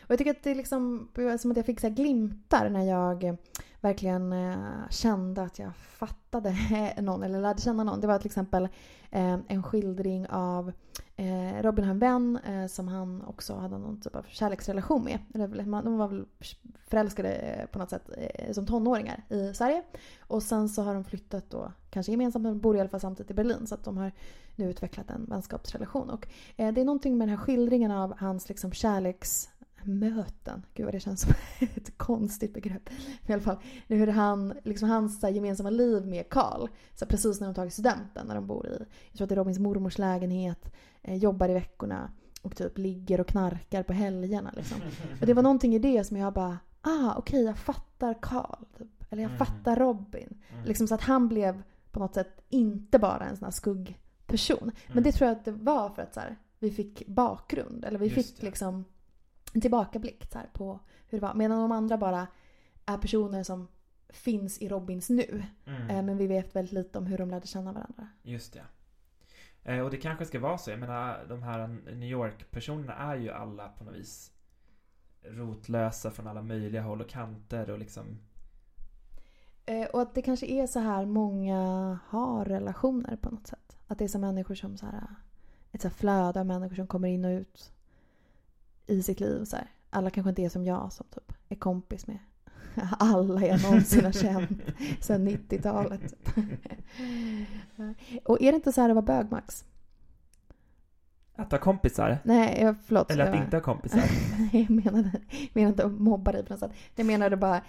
[SPEAKER 2] Och jag tycker att det är liksom som att jag fick så här glimtar när jag verkligen eh, kände att jag fattade någon eller lärde känna någon. Det var till exempel eh, en skildring av eh, Robin har en vän som han också hade någon typ av kärleksrelation med. De var väl förälskade på något sätt som tonåringar i Sverige. Och sen så har de flyttat då, kanske gemensamt, men bor i alla fall samtidigt i Berlin. Så att de har nu utvecklat en vänskapsrelation. Och Det är någonting med den här skildringen av hans liksom kärleks kärleksmöten. Gud vad det känns som ett konstigt begrepp. Men I alla fall hur han, liksom hans så gemensamma liv med Karl. Så precis när de tagit studenten, när de bor i, jag tror att det är Robins mormors lägenhet, eh, jobbar i veckorna och typ ligger och knarkar på helgerna. Liksom. Och det var någonting i det som jag bara, ah okej jag fattar Karl. Typ. Eller jag
[SPEAKER 1] Mm.
[SPEAKER 2] fattar Robin.
[SPEAKER 1] Mm.
[SPEAKER 2] Liksom så att han blev på något sätt inte bara en sån här skuggperson. Men
[SPEAKER 1] Mm.
[SPEAKER 2] det tror jag att det var för att så här, vi fick bakgrund. Eller vi
[SPEAKER 1] Just
[SPEAKER 2] fick
[SPEAKER 1] det.
[SPEAKER 2] liksom en tillbakablick så här, på hur det var. Medan de andra bara är personer som finns i Robins nu.
[SPEAKER 1] Mm.
[SPEAKER 2] Eh, Men vi vet väldigt lite om hur de lärde känna varandra.
[SPEAKER 1] Just det. Eh, och det kanske ska vara så. Jag menar, de här New York-personerna är ju alla på något vis rotlösa från alla möjliga håll och kanter och liksom...
[SPEAKER 2] Eh, Och att det kanske är så här många har relationer på något sätt. Att det är så människor som så här, ett så här flöde av människor som kommer in och ut i sitt liv. Så här. Alla kanske inte är som jag som typ är kompis med alla jag någonsin har känt sedan 90-talet. och är det inte så här att vara bög Max?
[SPEAKER 1] Att ha kompisar.
[SPEAKER 2] Nej, förlåt.
[SPEAKER 1] Eller att
[SPEAKER 2] jag,
[SPEAKER 1] inte ha kompisar.
[SPEAKER 2] Nej, jag menade, menade inte att mobba dig på något sätt. Jag menade bara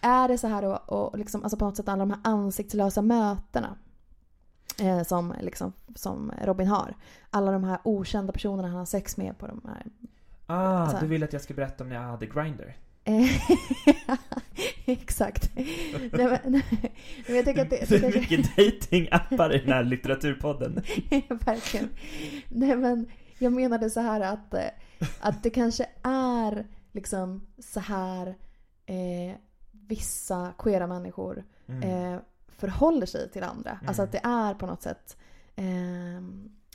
[SPEAKER 2] Är det så här då, och liksom, alltså på något sätt alla de här ansiktslösa mötena eh, som, liksom, som Robin har. Alla de här okända personerna han har sex med på de här.
[SPEAKER 1] Ah,
[SPEAKER 2] Så
[SPEAKER 1] du vill att jag ska berätta om när jag hade Grindr?
[SPEAKER 2] Eh, Exakt. Nej, men, nej, men jag tycker att det...
[SPEAKER 1] Det är mycket datingappar i den här litteraturpodden.
[SPEAKER 2] Verkligen. Nej men jag menade så här att, eh, att det kanske är liksom så här eh, vissa queera människor
[SPEAKER 1] Mm.
[SPEAKER 2] eh, förhåller sig till andra.
[SPEAKER 1] Mm.
[SPEAKER 2] Alltså att det är på något sätt eh,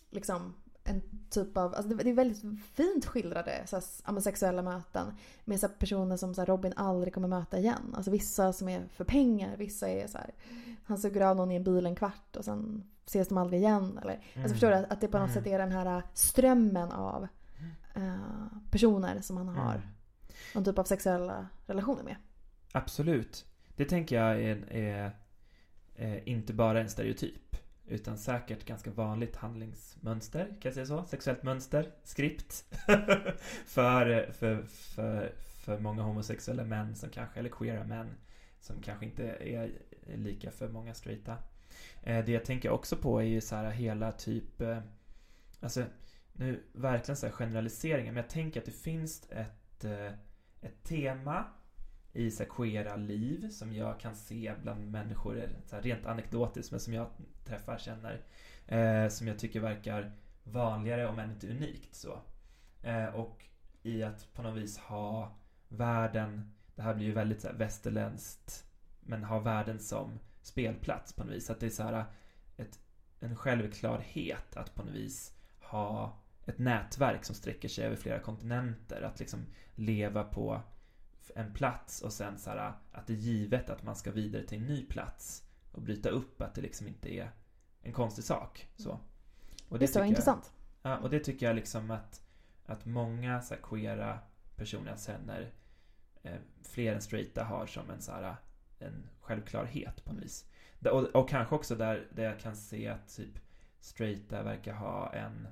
[SPEAKER 2] liksom en typ av, alltså det är väldigt fint skildrade så här, sexuella möten med så här, personer som så här, Robin aldrig kommer möta igen. Alltså vissa som är för pengar, vissa är så här, han suger av någon i en bil en kvart och sen ses de aldrig igen. Eller,
[SPEAKER 1] Mm.
[SPEAKER 2] Alltså förstår du? Att det på något
[SPEAKER 1] Mm.
[SPEAKER 2] sätt är den här strömmen av eh, personer som han har
[SPEAKER 1] Mm.
[SPEAKER 2] någon typ av sexuella relationer med.
[SPEAKER 1] Absolut. Det tänker jag är, är, Eh, inte bara en stereotyp. Utan säkert ganska vanligt handlingsmönster, kan jag säga så? Sexuellt mönster, skript. för, eh, för, för, för många homosexuella män som kanske, eller queera män som kanske inte är lika för många straighta. Eh, Det jag tänker också på är ju så här hela typ, eh, alltså nu verkligen så här generaliseringar, men jag tänker att det finns ett, eh, ett tema i så här, queera liv som jag kan se bland människor, så här, rent anekdotiskt, men som jag träffar, känner. Eh, som jag tycker verkar vanligare om än inte unikt så. Eh, och i att på något vis ha världen, det här blir ju väldigt så här, västerländskt, men ha världen som spelplats på något vis. Att det är så här ett, en självklarhet att på något vis ha ett nätverk som sträcker sig över flera kontinenter. Att liksom leva på en plats och sen så här, att det är givet att man ska vidare till en ny plats och bryta upp att det liksom inte är en konstig sak. Så.
[SPEAKER 2] Och det, det är intressant.
[SPEAKER 1] Jag, ja, och det tycker jag liksom att, att många så här, queera personer jag känner, eh, fler än straighta, har som en, så här, en självklarhet på något vis. Och, och kanske också där, där jag kan se att typ straighta verkar ha en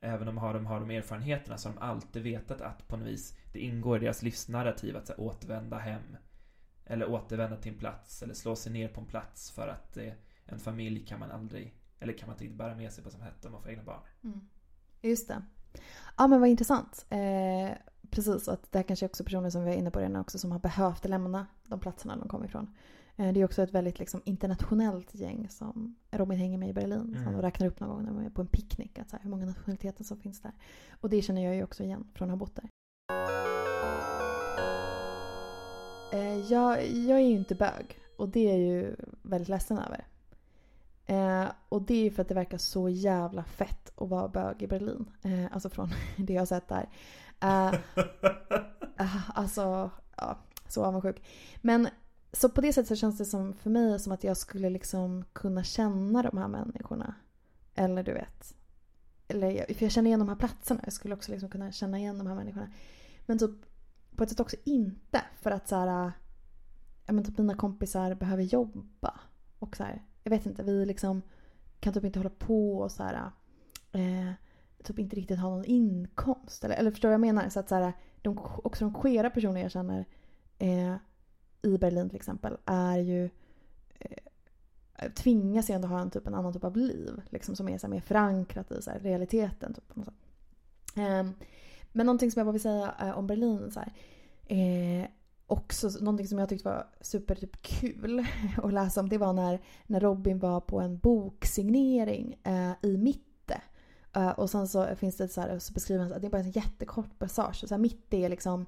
[SPEAKER 1] Även om de har, de har de erfarenheterna så har de alltid vetat att på något vis det ingår i deras livsnarrativ att så här, återvända hem. Eller återvända till en plats eller slå sig ner på en plats för att eh, en familj kan man aldrig, eller kan man inte bära med sig på samma sätt om man får egna barn. Mm.
[SPEAKER 2] Just det. Ja men vad intressant. Eh, precis, att det här kanske också är personer som vi var inne på redan också som har behövt lämna de platserna de kom ifrån. Eh, det är också ett väldigt liksom, internationellt gäng som Robin hänger med i Berlin. Mm. Han räknar upp någon gång när man är på en picknick att så här, hur många nationaliteter som finns där. Och det känner jag ju också igen från att ha bott där. Eh, jag, jag är ju inte bög och det är jag ju väldigt ledsen över. Eh, och det är ju för att det verkar så jävla fett att vara bög i Berlin. Eh, alltså från det jag har sett där. Eh, eh alltså, ja, så avundsjuk. Men så på det sättet så känns det som för mig som att jag skulle liksom kunna känna de här människorna. Eller du vet. Eller, för jag känner igen de här platserna. Jag skulle också liksom kunna känna igen de här människorna. Men typ på ett sätt också inte. För att så här, ja, men typ mina kompisar behöver jobba. Och så här, jag vet inte, vi liksom kan typ inte hålla på och så här, eh, typ inte riktigt ha någon inkomst. Eller, eller förstår du vad jag menar? Så att så här, de, också de queera personer jag känner eh, i Berlin till exempel är ju eh, tvingas ju ändå ha en, typ, en annan typ av liv. Liksom, som är så här, mer förankrat i så här, realiteten. Typ, på något sätt. Eh, men någonting som jag bara vill säga eh, om Berlin. Så här, eh, också någonting som jag tyckte var super typ, kul att läsa om. Det var när, när Robin var på en boksignering eh, i Mitte. Uh, och sen så finns det så här, så beskriver han, det är bara en jättekort passage. Så här, Mitte är liksom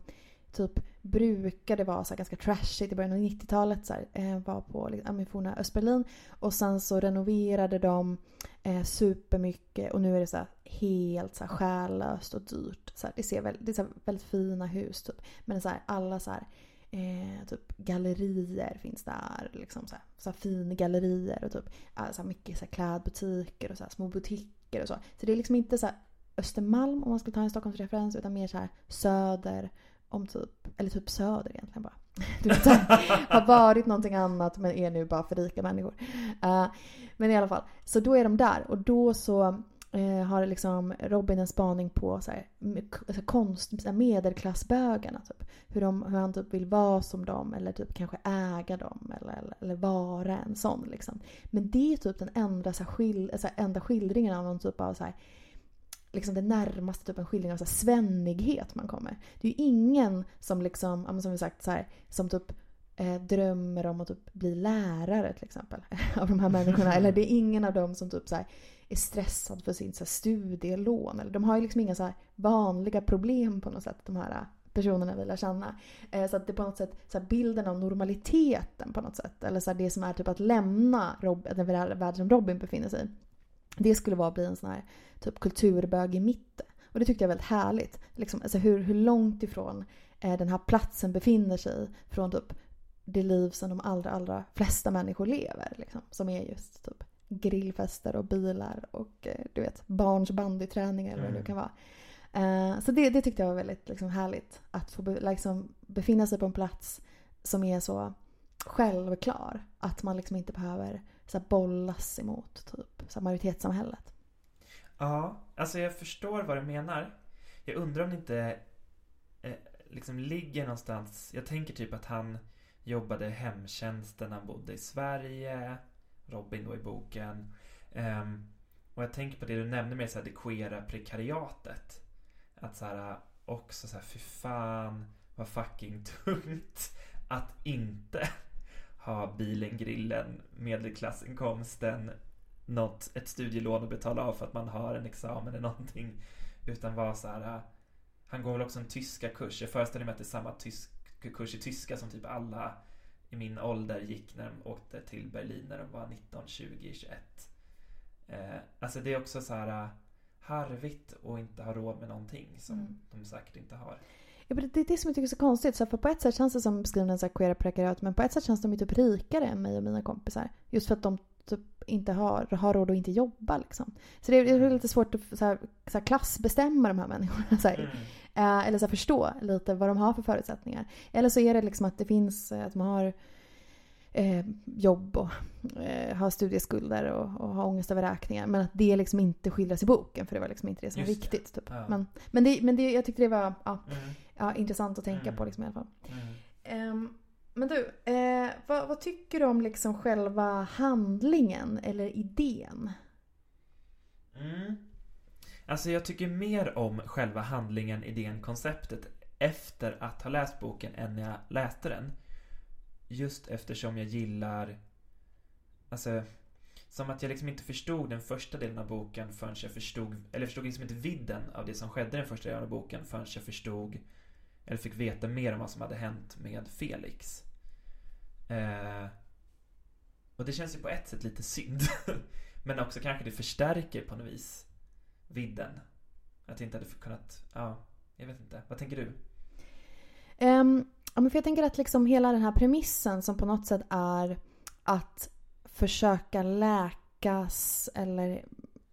[SPEAKER 2] typ brukade vara så ganska trashigt i början av 90-talet. Så här, eh, var på liksom, forna Östberlin. Och sen så renoverade de eh, supermycket och nu är det så här, helt så här, själlöst och dyrt. Så här, det, ser väl, det är så här, väldigt fina hus typ. Men så här, alla så här, eh, typ gallerier finns där. Liksom så här, så här fin gallerier och typ så mycket så här, klädbutiker och så här, små butiker och så. Så det är liksom inte så här, Östermalm om man ska ta en Stockholmsreferens utan mer så här söder om typ, eller typ söder egentligen bara. Du vet, har varit någonting annat men är nu bara för rika människor. Uh, men i alla fall, så då är de där och då så uh, har liksom Robin en spaning på så här, alltså konst, så här medelklassbögarna. Typ. Hur, de, hur han typ vill vara som dem eller typ kanske äga dem eller, eller, eller vara en sån. Liksom. Men det är typ den enda, så här, skil, så här, enda skildringen av någon typ av så här, liksom det närmaste typ en skildring av så här svennighet man kommer. Det är ju ingen som liksom, som vi sagt så här, som typ eh, drömmer om att typ bli lärare till exempel. Av de här människorna. Eller det är ingen av dem som typ så här, är stressad för sin så här, studielån. Eller de har ju liksom inga så vanliga problem på något sätt de här personerna vill känna. Eh, så att det är på något sätt så bilden av normaliteten på något sätt. Eller så det som är typ att lämna Rob den värld som Robin befinner sig i. Det skulle vara att bli en sån här typ kulturbög i mitten. Och det tyckte jag var väldigt härligt. Liksom, alltså hur, hur långt ifrån eh, den här platsen befinner sig från typ det liv som de allra, allra flesta människor lever. Liksom, som är just typ grillfester och bilar och eh, du vet barns bandyträningar eller vad det nu mm. kan vara. Eh, så det, det tyckte jag var väldigt liksom, härligt. Att få be, liksom, befinna sig på en plats som är så självklar. Att man liksom inte behöver så här, bollas emot typ, så här, majoritetssamhället.
[SPEAKER 1] Ja, alltså jag förstår vad du menar. Jag undrar om det inte eh, liksom ligger någonstans. Jag tänker typ att han jobbade hemtjänsten när han bodde i Sverige. Robin då i boken. Um, och jag tänker på det du nämnde med så här, det queera prekariatet. Att så här, också så här, fy fan vad fucking tungt att inte ha bilen, grillen, medelklassinkomsten, något, ett studielån att betala av för att man har en examen eller någonting. Utan vara så här. Han går väl också en tyska kurs. Jag föreställer mig att det är samma tysk kurs i tyska som typ alla i min ålder gick när de åkte till Berlin när de var 19, 20, 21. Eh, alltså det är också så här harvigt och inte ha råd med någonting som mm. de säkert inte har.
[SPEAKER 2] Ja, det är det som jag tycker är så konstigt. Så för på ett sätt känns det som beskrivningen så queera prekariat men på ett sätt känns de ju typ rikare än mig och mina kompisar. Just för att de typ inte har, har råd att inte jobba. Liksom. Så det är, det är mm. lite svårt att så här, så här klassbestämma de här människorna. Så här. Mm. Eh, eller så förstå lite vad de har för förutsättningar. Eller så är det liksom att det finns, eh, att man har eh, jobb och eh, har studieskulder och, och har ångest över räkningar. Men att det liksom inte skildras i boken för det var liksom inte det som var viktigt. Typ. Ja. Men, men, det, men det, jag tyckte det var ja, mm. Ja, intressant att tänka mm. på liksom, i alla fall. Um, men du, eh, vad, vad, tycker du om liksom själva handlingen eller idén?
[SPEAKER 1] Mm. Alltså jag tycker mer om själva handlingen, idén, konceptet efter att ha läst boken än när jag läste den. Just eftersom jag gillar Alltså Som att jag liksom inte förstod den första delen av boken förrän jag förstod Eller förstod liksom inte vidden av det som skedde i den första delen av boken förrän jag förstod eller fick veta mer om vad som hade hänt med Felix eh, Och det känns ju på ett sätt lite synd Men också kanske det förstärker på något vis Vidden Att jag inte hade kunnat, ja Jag vet inte, vad tänker du?
[SPEAKER 2] Um, Ja, men för jag tänker att liksom hela den här premissen som på något sätt är att försöka läkas eller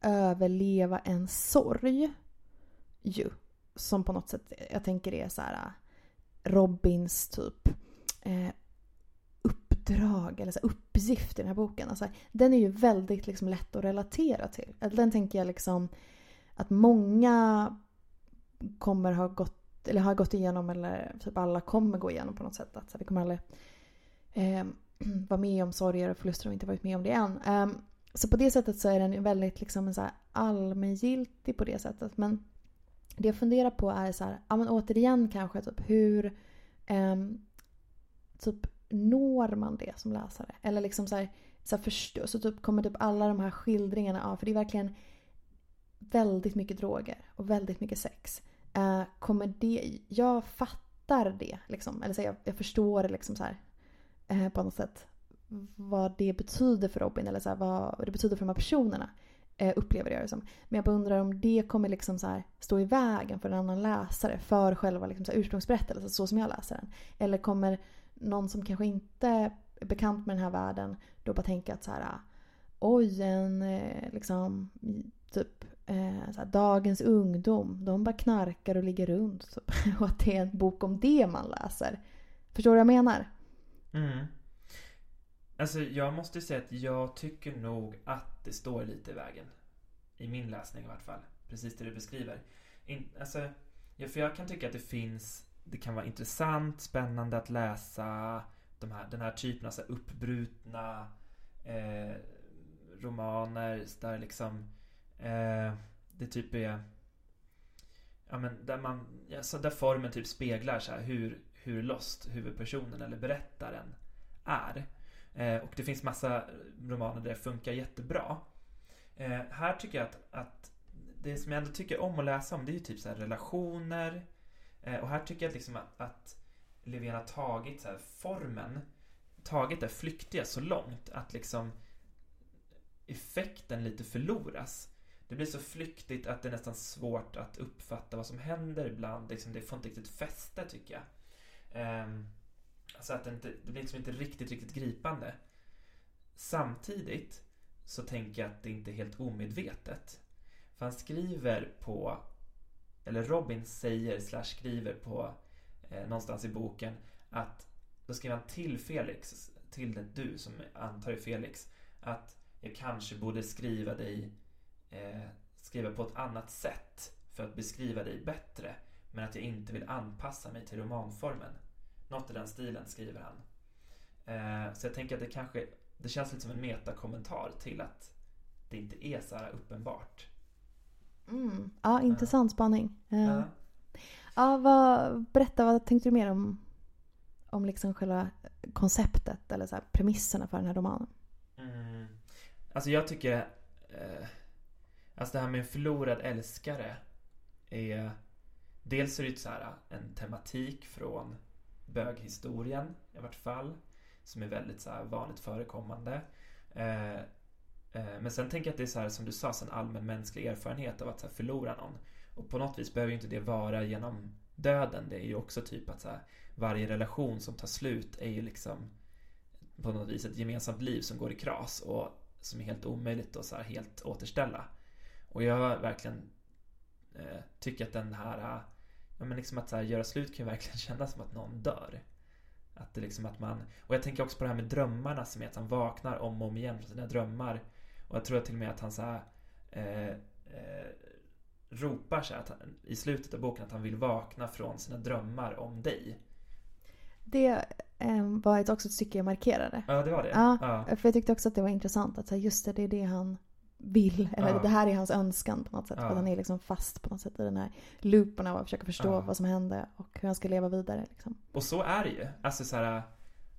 [SPEAKER 2] överleva en sorg. Ju. Som på något sätt, jag tänker är så här äh, Robins typ eh, uppdrag eller så här, uppgift i den här boken. Alltså, den är ju väldigt liksom, lätt att relatera till. Den tänker jag liksom att många kommer ha gått eller har gått igenom eller typ alla kommer gå igenom på något sätt. Att så vi kommer aldrig eh, vara med om sorger och förluster om vi inte varit med om det än. Eh, så på det sättet så är den väldigt liksom så här allmängiltig på det sättet. Men det jag funderar på är så här, ja men återigen kanske typ hur eh, typ når man det som läsare? Eller liksom så här, så, här förstå, så typ kommer typ alla de här skildringarna av, för det är verkligen väldigt mycket droger och väldigt mycket sex. Uh, kommer det, jag fattar det liksom. Eller så jag, jag förstår det liksom så här, uh, på något sätt. Vad det betyder för Robin eller så här, vad det betyder för de här personerna. Eh, upplever jag det som. Men jag bara undrar om det kommer liksom så här, stå i vägen för en annan läsare. För själva liksom så här, ursprungsberättelsen så som jag läser den. Eller kommer någon som kanske inte är bekant med den här världen då bara tänka att så här, oj en eh, liksom typ eh, dagens ungdom, de bara knarkar och ligger runt. Och att det är en bok om det man läser. Förstår du vad jag menar?
[SPEAKER 1] Mm. Alltså jag måste säga att jag tycker nog att det står lite i vägen. I min läsning i vart fall. Precis det du beskriver. In, alltså, ja, för jag kan tycka att det finns, det kan vara intressant, spännande att läsa de här, den här typen av så här uppbrutna eh, romaner där liksom Eh, det typ är... Ja men där man... Alltså där formen typ speglar så här hur, hur lost huvudpersonen eller berättaren är. Eh, och det finns massa romaner där det funkar jättebra. Eh, här tycker jag att, att det som jag ändå tycker om att läsa om det är ju typ så relationer. Eh, och här tycker jag liksom att, att Löfven har tagit så formen, tagit det flyktiga så långt att liksom effekten lite förloras det blir så flyktigt att det är nästan svårt att uppfatta vad som händer ibland. Liksom, det får inte riktigt fäste tycker jag. Um, Alltså, att det, inte, det blir liksom inte riktigt, riktigt gripande. Samtidigt så tänker jag att det inte är helt omedvetet. För han skriver på, eller Robin säger slash skriver på eh, någonstans i boken att då skriver han till Felix, till du som antar är Felix, att jag kanske borde skriva dig eh, skriva på ett annat sätt för att beskriva dig bättre. Men att jag inte vill anpassa mig till romanformen. Något i den stilen skriver han. Eh, så jag tänker att det kanske, det känns lite som en metakommentar till att det inte är så här uppenbart.
[SPEAKER 2] Mm. Ja, intressant spaning. Uh. Uh. Ja, vad, berätta, vad tänkte du mer om, om liksom själva konceptet eller så här, premisserna för den här romanen?
[SPEAKER 1] Mm. Alltså jag tycker, eh, alltså det här med en förlorad älskare är Dels är det så här, en tematik från böghistorien i vart fall. Som är väldigt så här, vanligt förekommande. Eh, eh, men sen tänker jag att det är så här, som du sa, en allmän mänsklig erfarenhet av att så här, förlora någon. Och på något vis behöver ju inte det vara genom döden. Det är ju också typ att så här, varje relation som tar slut är ju liksom på något vis ett gemensamt liv som går i kras och som är helt omöjligt att så här, helt återställa. Och jag verkligen eh, tycker att den här Ja men liksom att så här, göra slut kan ju verkligen kännas som att någon dör. Att det liksom att man... Och jag tänker också på det här med drömmarna som är att han vaknar om och om igen från sina drömmar. Och jag tror till och med att han så här, eh, eh, ropar så att han, i slutet av boken att han vill vakna från sina drömmar om dig.
[SPEAKER 2] Det eh, var också ett stycke jag markerade.
[SPEAKER 1] Ja, det var det?
[SPEAKER 2] Ja, ja. för jag tyckte också att det var intressant att just det, det är det han vill. Eller ja. det här är hans önskan på något sätt. Ja. För att han är liksom fast på något sätt i den här loopen av att försöka förstå ja. vad som hände och hur han ska leva vidare. Liksom.
[SPEAKER 1] Och så är det ju. Alltså så här,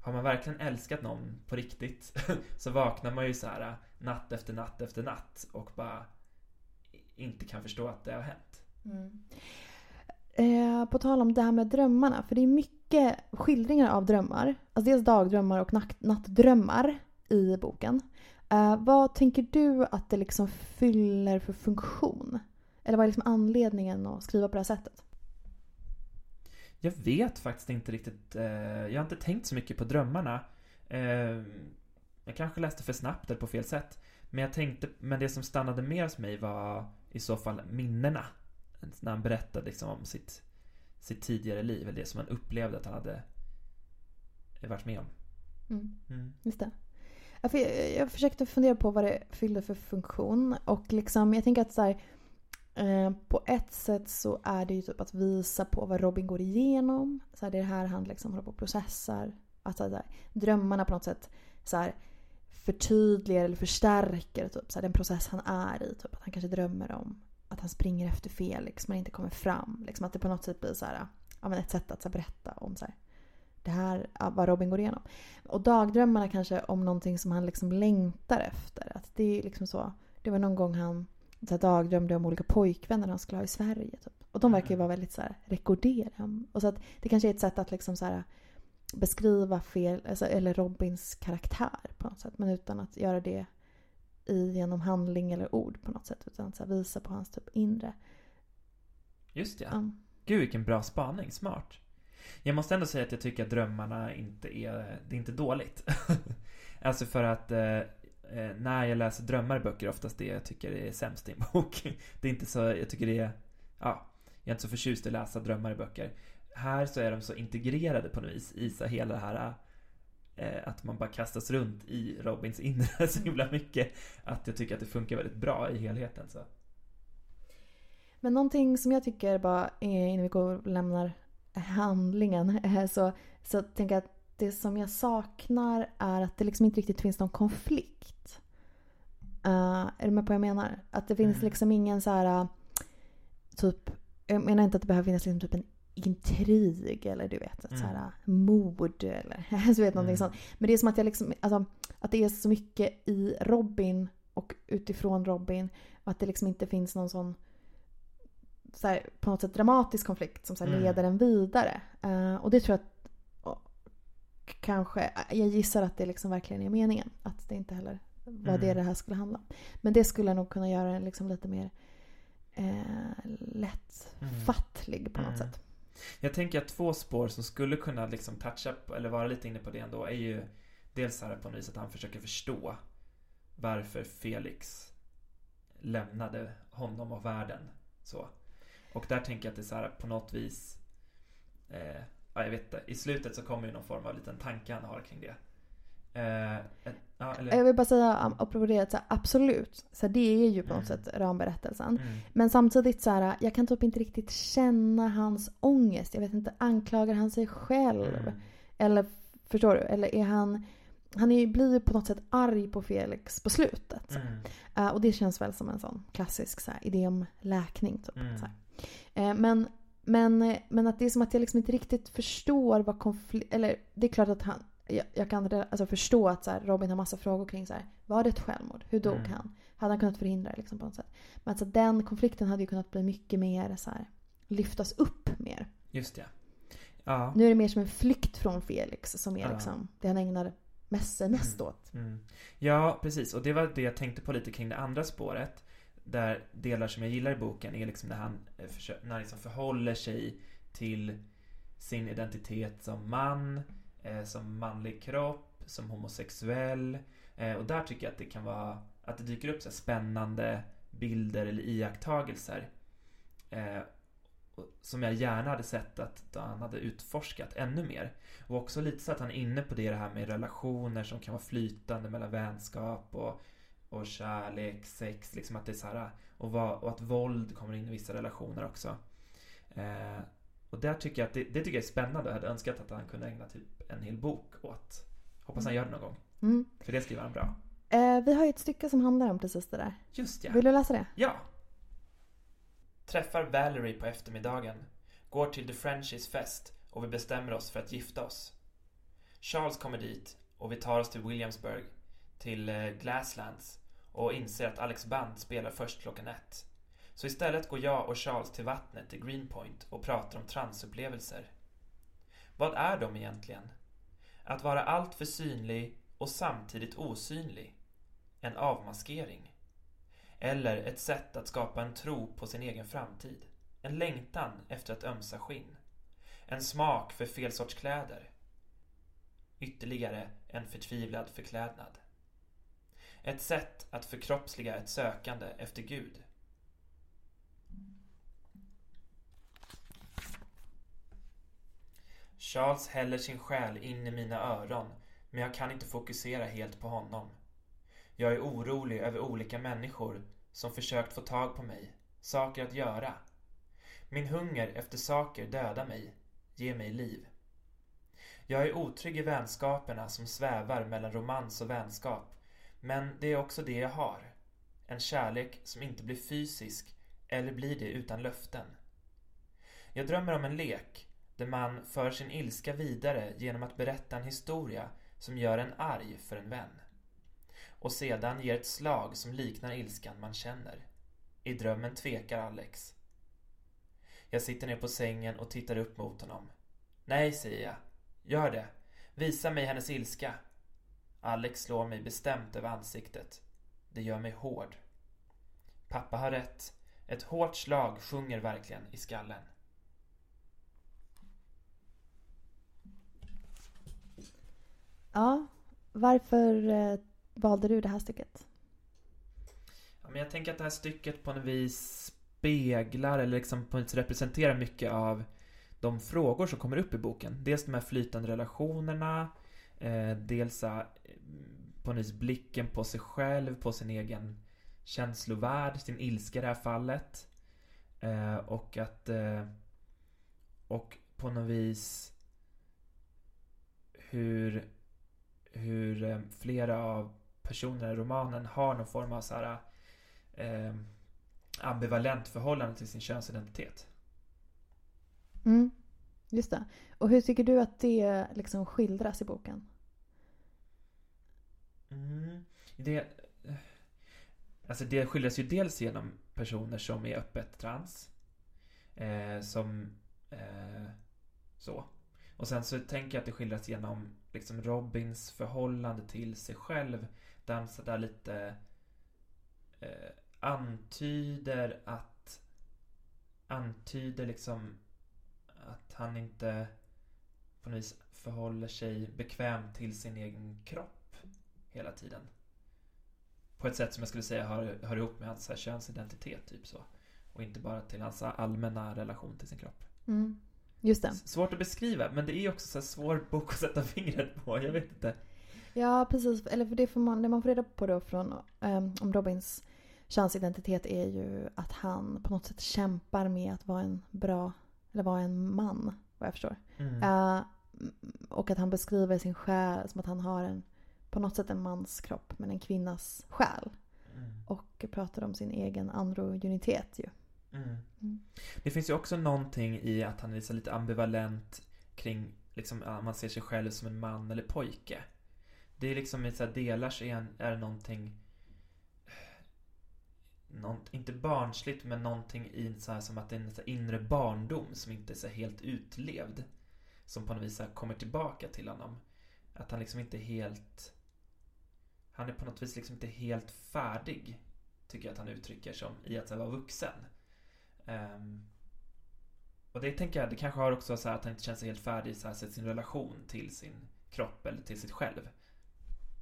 [SPEAKER 1] har man verkligen älskat någon på riktigt så vaknar man ju så här natt efter natt efter natt och bara inte kan förstå att det har hänt. Mm.
[SPEAKER 2] Eh, på tal om det här med drömmarna, för det är mycket skildringar av drömmar. Alltså dels dagdrömmar och natt, nattdrömmar i boken. Uh, vad tänker du att det liksom fyller för funktion? Eller vad är liksom anledningen att skriva på det här sättet?
[SPEAKER 1] Jag vet faktiskt inte riktigt. Uh, jag har inte tänkt så mycket på drömmarna. Uh, jag kanske läste för snabbt eller på fel sätt. Men jag tänkte, men det som stannade mer hos mig var i så fall minnena. När han berättade liksom om sitt, sitt tidigare liv, eller det som han upplevde att han hade varit med om.
[SPEAKER 2] Mm. Mm. Just det. Jag, jag försökte fundera på vad det fyllde för funktion. Och liksom, jag tänker att så här, eh, på ett sätt så är det ju typ att visa på vad Robin går igenom. Så här, det är det här han liksom håller på och processar. Att så här, drömmarna på något sätt så här, förtydligar eller förstärker typ, så här, den process han är i. Typ, att han kanske drömmer om att han springer efter Felix liksom, men inte kommer fram. Liksom, att det på något sätt blir så här, ja, ett sätt att så här, berätta om så här, det här, vad Robin går igenom. Och dagdrömmarna kanske om någonting som han liksom längtar efter. Att det är liksom så. Det var någon gång han så här, dagdrömde om olika pojkvänner han skulle ha i Sverige. Typ. Och de verkar ju mm. vara väldigt så här, rekorderade. Och så att det kanske är ett sätt att liksom så här, beskriva fel, alltså, eller Robins karaktär på något sätt. Men utan att göra det i, genom handling eller ord på något sätt. Utan att visa på hans typ inre.
[SPEAKER 1] Just ja. Um. Gud vilken bra spaning, smart. Jag måste ändå säga att jag tycker att drömmarna inte är, det är inte dåligt. alltså för att eh, eh, när jag läser drömmar i böcker oftast det jag tycker är sämst i en bok. det är inte så, jag tycker det är, ja, jag är inte så förtjust i att läsa drömmar i böcker. Här så är de så integrerade på något vis i så hela det här eh, att man bara kastas runt i Robins inre så himla mycket att jag tycker att det funkar väldigt bra i helheten. Så.
[SPEAKER 2] Men någonting som jag tycker bara, innan vi går och lämnar handlingen eh, så, så tänker jag att det som jag saknar är att det liksom inte riktigt finns någon konflikt. Uh, är du med på vad jag menar? Att det finns mm. liksom ingen så här typ, jag menar inte att det behöver finnas liksom typ en intrig eller du vet mm. så här mord eller så vet, någonting mm. sånt. Men det är som att jag liksom, alltså, att det är så mycket i Robin och utifrån Robin och att det liksom inte finns någon sån så här, på något sätt dramatisk konflikt som så här, mm. leder en vidare. Uh, och det tror jag att och, kanske, jag gissar att det liksom verkligen är meningen. Att det inte heller var mm. det det här skulle handla om. Men det skulle nog kunna göra den liksom lite mer eh, lättfattlig mm. på något mm. sätt.
[SPEAKER 1] Jag tänker att två spår som skulle kunna liksom toucha på, eller vara lite inne på det ändå är ju dels här på något vis att han försöker förstå varför Felix lämnade honom och världen. Så. Och där tänker jag att det är så här på något vis eh, Ja, jag vet inte. I slutet så kommer ju någon form av liten tanke han har kring det.
[SPEAKER 2] Eh, ja, eller... Jag vill bara säga apropå det att absolut, så det är ju på något mm. sätt ramberättelsen. Mm. Men samtidigt så här, jag kan typ inte riktigt känna hans ångest. Jag vet inte, anklagar han sig själv? Mm. Eller förstår du? Eller är han han är, blir ju på något sätt arg på Felix på slutet. Uh, och det känns väl som en sån klassisk så här, idé om läkning. Typ, mm. så men, Men, men att det är som att jag liksom inte riktigt förstår vad konflikt... Eller det är klart att han... Jag, jag kan alltså förstå att så här, Robin har massa frågor kring så här, var det ett självmord? Hur dog
[SPEAKER 1] Mm.
[SPEAKER 2] han? Hade han kunnat förhindra det liksom på något sätt? Men alltså den konflikten hade ju kunnat bli mycket mer så här, lyftas upp mer.
[SPEAKER 1] Just det. Ja.
[SPEAKER 2] Nu är det mer som en flykt från Felix som är
[SPEAKER 1] Ja.
[SPEAKER 2] liksom det han ägnar mest, mest åt.
[SPEAKER 1] Mm. Ja, precis. Och det var det jag tänkte på lite kring det andra spåret. Där delar som jag gillar i boken är liksom när han, eh, när han liksom förhåller sig till sin identitet som man, eh, som manlig kropp, som homosexuell. Eh, och där tycker jag att det kan vara, att det dyker upp så här spännande bilder eller iakttagelser. Som jag gärna hade sett att han hade utforskat ännu mer. Och också lite så att han är inne på det, det här med relationer som kan vara flytande mellan vänskap och, och kärlek, sex, liksom att det är så här, och, vad, och att våld kommer in i vissa relationer också. Eh, och där tycker jag att det, det tycker jag är spännande och jag hade önskat att han kunde ägna typ en hel bok åt. Hoppas han gör det någon gång,
[SPEAKER 2] Mm.
[SPEAKER 1] för det skriver han bra.
[SPEAKER 2] Eh, vi har ju ett stycke som handlar om precis det där.
[SPEAKER 1] Just ja.
[SPEAKER 2] Vill du läsa det?
[SPEAKER 1] Ja. Träffar Valerie på eftermiddagen. Går till The Frenchies fest och vi bestämmer oss för att gifta oss. Charles kommer dit och vi tar oss till Williamsburg, till eh, Glasslands och inser att Alex band spelar först klockan ett. Så istället går jag och Charles till vattnet i Greenpoint och pratar om transupplevelser. Vad är de egentligen? Att vara alltför synlig och samtidigt osynlig. En avmaskering. Eller ett sätt att skapa en tro på sin egen framtid. En längtan efter att ömsa skinn. En smak för fel sorts kläder. Ytterligare en förtvivlad förklädnad. Ett sätt att förkroppsliga ett sökande efter Gud. Charles häller sin själ in i mina öron, men jag kan inte fokusera helt på honom. Jag är orolig över olika människor som försökt få tag på mig, saker att göra. Min hunger efter saker dödar mig, ger mig liv. Jag är otrygg i vänskaperna som svävar mellan romans och vänskap, men det är också det jag har. En kärlek som inte blir fysisk eller blir det utan löften. Jag drömmer om en lek där man för sin ilska vidare genom att berätta en historia som gör en arg för en vän och sedan ger ett slag som liknar ilskan man känner. I drömmen tvekar Alex. Jag sitter ner på sängen och tittar upp mot honom. Nej, säger jag. Gör det. Visa mig hennes ilska. Alex slår mig bestämt över ansiktet. Det gör mig hård. Pappa har rätt. Ett hårt slag sjunger verkligen i skallen.
[SPEAKER 2] Ja. Varför eh, valde du det här stycket?
[SPEAKER 1] Ja, men jag tänker att det här stycket på något vis speglar eller liksom på något representerar mycket av de frågor som kommer upp i boken. Dels de här flytande relationerna, eh, dels eh, på något blicken på sig själv, på sin egen känslovärld, sin ilska i det här fallet. Eh, och att... Eh, och på något vis hur, hur eh, flera av personerna i romanen har någon form av så här, eh, ambivalent förhållande till sin könsidentitet.
[SPEAKER 2] Mm. Just det. Och hur tycker du att det liksom skildras i boken?
[SPEAKER 1] Mm. Det, eh, alltså det skildras ju dels genom personer som är öppet trans. Eh, som eh, så. Och sen så tänker jag att det skildras genom liksom Robins förhållande till sig själv. Där han sådär lite eh, antyder att antyder liksom han inte på något vis förhåller sig bekvämt till sin egen kropp hela tiden. På ett sätt som jag skulle säga hör, hör ihop med hans här, könsidentitet, typ så. Och inte bara till hans allmänna relation till sin kropp.
[SPEAKER 2] Mm. Just det.
[SPEAKER 1] Svårt att beskriva, men det är också så här svår bok att sätta fingret på. Jag vet inte.
[SPEAKER 2] Ja, precis. Eller för det, får man, det man får reda på då från um, om Robins könsidentitet är ju att han på något sätt kämpar med att vara en bra, eller vara en man, vad jag förstår.
[SPEAKER 1] Mm.
[SPEAKER 2] Eh, och att han beskriver sin själ som att han har en, på något sätt en mans kropp men en kvinnas själ.
[SPEAKER 1] Mm.
[SPEAKER 2] Och pratar om sin egen androgynitet ju.
[SPEAKER 1] Mm.
[SPEAKER 2] Mm.
[SPEAKER 1] Det finns ju också någonting i att han är lite ambivalent kring liksom, ja, man ser sig själv som en man eller pojke. Det är liksom i så här delar så är, är det någonting någon, inte barnsligt men någonting i så här, som att det är en så här inre barndom som inte är så helt utlevd. Som på något vis så kommer tillbaka till honom. Att han liksom inte är helt Han är på något vis liksom inte helt färdig Tycker jag att han uttrycker som i att så här, vara vuxen. Um, och det tänker jag, det kanske har också så här att han inte känner sig helt färdig i så här, så sin relation till sin kropp eller till sitt själv.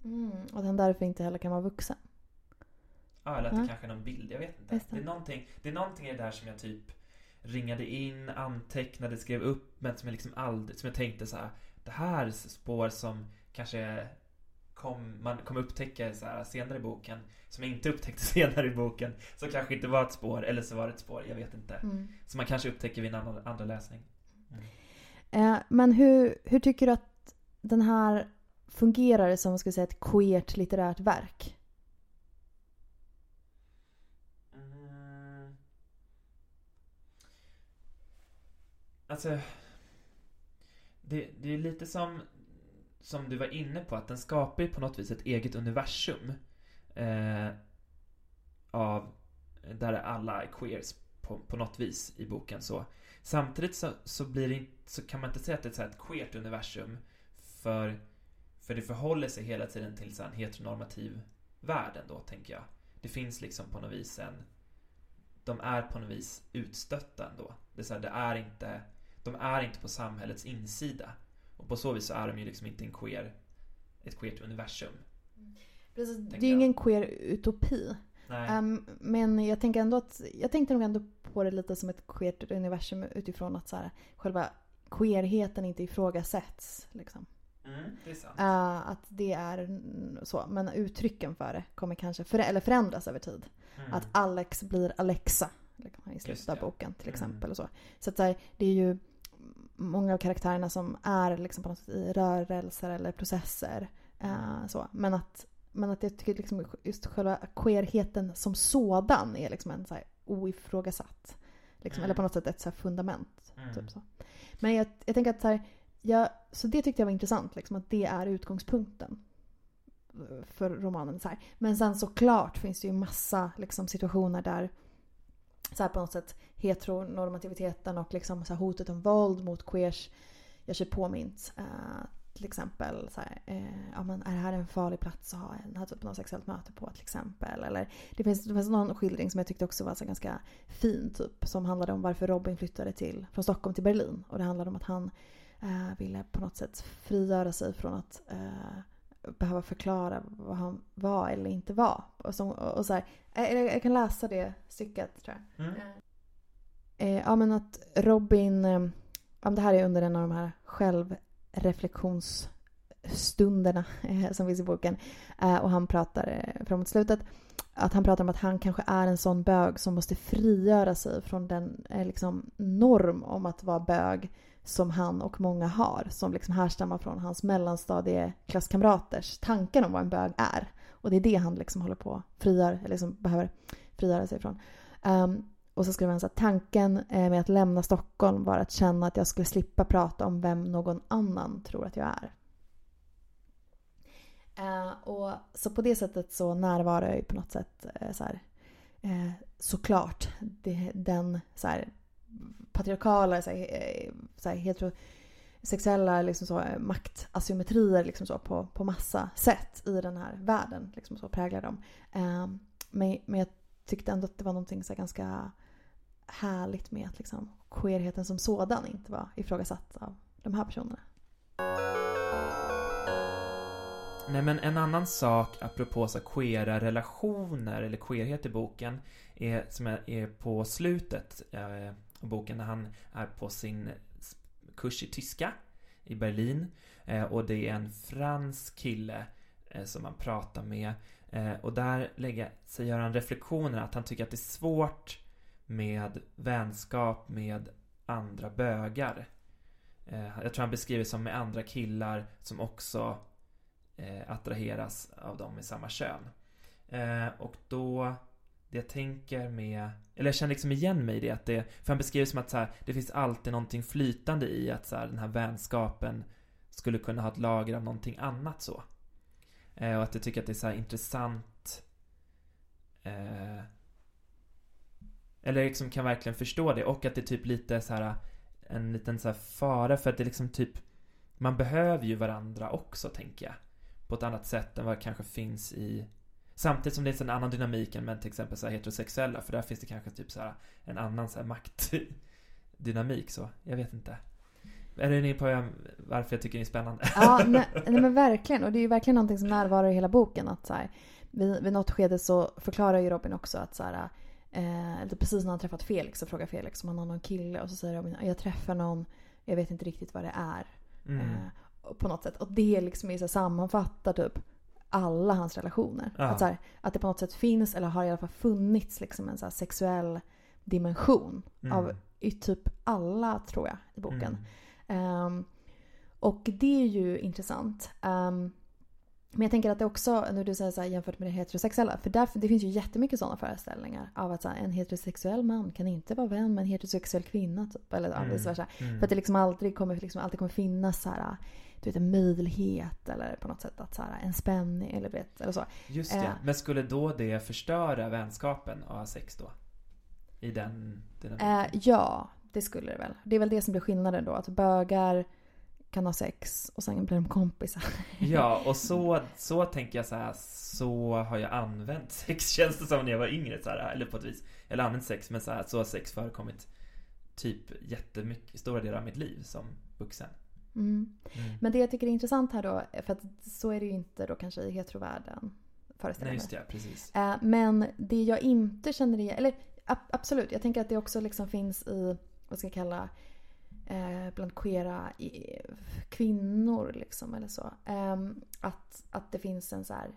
[SPEAKER 2] Mm. Och att han därför inte heller kan vara vuxen.
[SPEAKER 1] Ja, eller att det kanske är någon bild, jag vet inte.
[SPEAKER 2] Det.
[SPEAKER 1] Det. är någonting, det är någonting i det där som jag typ ringade in, antecknade, skrev upp men som jag liksom aldrig, som jag tänkte så här. Det här är spår som kanske kom, man kommer upptäcka så här senare i boken som jag inte upptäckte senare i boken som kanske inte var ett spår eller så var det ett spår, jag vet inte.
[SPEAKER 2] Mm.
[SPEAKER 1] Som man kanske upptäcker vid en annan, andra läsning.
[SPEAKER 2] Eh, men hur, hur tycker du att den här fungerar som ska säga, ett queert litterärt verk?
[SPEAKER 1] Alltså, det, det är lite som, som du var inne på, att den skapar ju på något vis ett eget universum. Eh, av, där alla är queers på, på något vis i boken så. Samtidigt så, så, blir det, så kan man inte säga att det är ett queert universum för, för det förhåller sig hela tiden till så en heteronormativ värld ändå, tänker jag. Det finns liksom på något vis en de är på något vis utstötta ändå. Det är, så här, det är inte, de är inte på samhällets insida. Och på så vis så är de ju liksom inte en queer, ett queert universum.
[SPEAKER 2] Precis, det är ju ingen queer utopi. Ehm, men jag tänker ändå att, jag tänkte nog ändå på det lite som ett queert universum utifrån att så här, själva queerheten inte ifrågasätts. Liksom.
[SPEAKER 1] Mm, det är sant.
[SPEAKER 2] Eh, att det är mm, så. Men uttrycken för det kommer kanske för, eller förändras över tid.
[SPEAKER 1] Mm.
[SPEAKER 2] Att Alex blir Alexa liksom, i slutet av boken till
[SPEAKER 1] Mm.
[SPEAKER 2] exempel. Och så så att, så här, det är ju många av karaktärerna som är liksom, på något sätt i rörelser eller processer. eh, så. Men, att, men att jag tycker liksom, just själva queerheten som sådan är liksom en så här, oifrågasatt. Liksom,
[SPEAKER 1] Mm.
[SPEAKER 2] Eller på något sätt ett så fundament.
[SPEAKER 1] Mm.
[SPEAKER 2] Typ så. Men jag, jag tänker att så, här, jag, så det tyckte jag var intressant, liksom, att det är utgångspunkten för romanen. Så här. Men sen såklart finns det ju massa liksom, situationer där så här, på något sätt heteronormativiteten och liksom, så här, hotet om våld mot queers gör sig påmint. Eh, till exempel så här, eh, ja, men är det här en farlig plats att ha en här typen av sexuellt möte på till exempel. Eller, det, finns, det finns någon skildring som jag tyckte också var så ganska fin typ som handlade om varför Robin flyttade till, från Stockholm till Berlin. Och det handlade om att han eh, ville på något sätt frigöra sig från att eh, behöva förklara vad han var eller inte var. Och, så, och så här, eh, jag, jag kan läsa det stycket tror jag.
[SPEAKER 1] Mm.
[SPEAKER 2] Eh, ja men att Robin, eh, det här är under en av de här självreflektionsstunderna eh, som finns i boken. Eh, och han pratar eh, framåt slutet att han pratar om att han kanske är en sån bög som måste frigöra sig från den eh, liksom, norm om att vara bög som han och många har. Som liksom härstammar från hans mellanstadieklasskamraters tankar om vad en bög är. Och det är det han liksom håller på att frigöra, eller liksom behöver frigöra sig ifrån. Um, ehm, och så skriver han så här, tanken eh, med att lämna Stockholm var att känna att jag skulle slippa prata om vem någon annan tror att jag är. Uh, och så på det sättet så närvarar jag ju på något sätt uh, så här, uh, såklart det, den så här, patriarkala, så här, eh, så här, heterosexuella liksom så, eh, maktasymmetrier liksom så, på, på massa sätt i den här världen. Liksom så präglar dem. Eh, men, men jag tyckte ändå att det var någonting så här ganska härligt med att liksom queerheten som sådan inte var ifrågasatt av de här personerna.
[SPEAKER 1] Nej men en annan sak apropå så queera relationer eller queerhet i boken är, som är, är på slutet eh, boken när han är på sin kurs i tyska i Berlin eh, och det är en fransk kille eh, som han pratar med eh, och där lägger sig gör han reflektioner att han tycker att det är svårt med vänskap med andra bögar. Jag tror han beskriver som med andra killar som också attraheras av dem med samma kön. Och då det jag tänker med, eller jag känner liksom igen mig i det, att det, för han beskriver som att så här, det finns alltid någonting flytande i att så här, den här vänskapen skulle kunna ha ett lager av någonting annat så. Eh, och att jag tycker att det är så här intressant eh, eller liksom kan verkligen förstå det och att det är typ lite så här en liten så här fara för att det liksom typ man behöver ju varandra också tänker jag. På ett annat sätt än vad kanske finns i Samtidigt som det är en annan dynamik än med till exempel så här heterosexuella för där finns det kanske typ så här en annan så här maktdynamik så. Jag vet inte. Är du inne på varför jag tycker det är spännande?
[SPEAKER 2] Ja, nej, nej, men verkligen. Och det är ju verkligen någonting som närvarar i hela boken. Att så här, vid, vid något skede så förklarar ju Robin också att så här, eh, precis när han träffat Felix så frågar Felix om han har någon kille och så säger Robin jag träffar någon, jag vet inte riktigt vad det är. Mm. Eh, på något sätt. Och det liksom är så sammanfattar typ alla hans relationer. Ja. Att, så här, att det på något sätt finns, eller har i alla fall funnits, liksom en så sexuell dimension mm. av i typ alla, tror jag, i boken. Mm. Um, och det är ju intressant. Um, men jag tänker att det också, nu du säger så här, jämfört med det heterosexuella, för därför, det finns ju jättemycket sådana föreställningar av att så här, en heterosexuell man kan inte vara vän med en heterosexuell kvinna. Typ, eller mm. vice versa. Mm. För att det liksom aldrig kommer, liksom, alltid kommer finnas så här, du vet, en möjlighet eller på något sätt att så här, en spänning eller, vet, eller så.
[SPEAKER 1] Just det, eh, men skulle då det förstöra vänskapen att ha sex då? I den
[SPEAKER 2] eh, Ja, det skulle det väl. Det är väl det som blir skillnaden då, att bögar kan ha sex och sen blir de kompisar.
[SPEAKER 1] Ja, och så, så tänker jag så här, så har jag använt sex känns det som när jag var yngre så här, eller på ett vis. Eller använt sex, men så här, så har sex förekommit typ jättemycket, stora delar av mitt liv som vuxen.
[SPEAKER 2] Mm. Mm. Men det jag tycker är intressant här då, för att så är det ju inte då kanske i heterovärlden.
[SPEAKER 1] Nej, just det, precis.
[SPEAKER 2] Eh, men det jag inte känner igen, eller absolut, jag tänker att det också liksom finns i, vad ska jag kalla, eh, bland queera kvinnor liksom eller så. Ehm, att, att det finns en så här,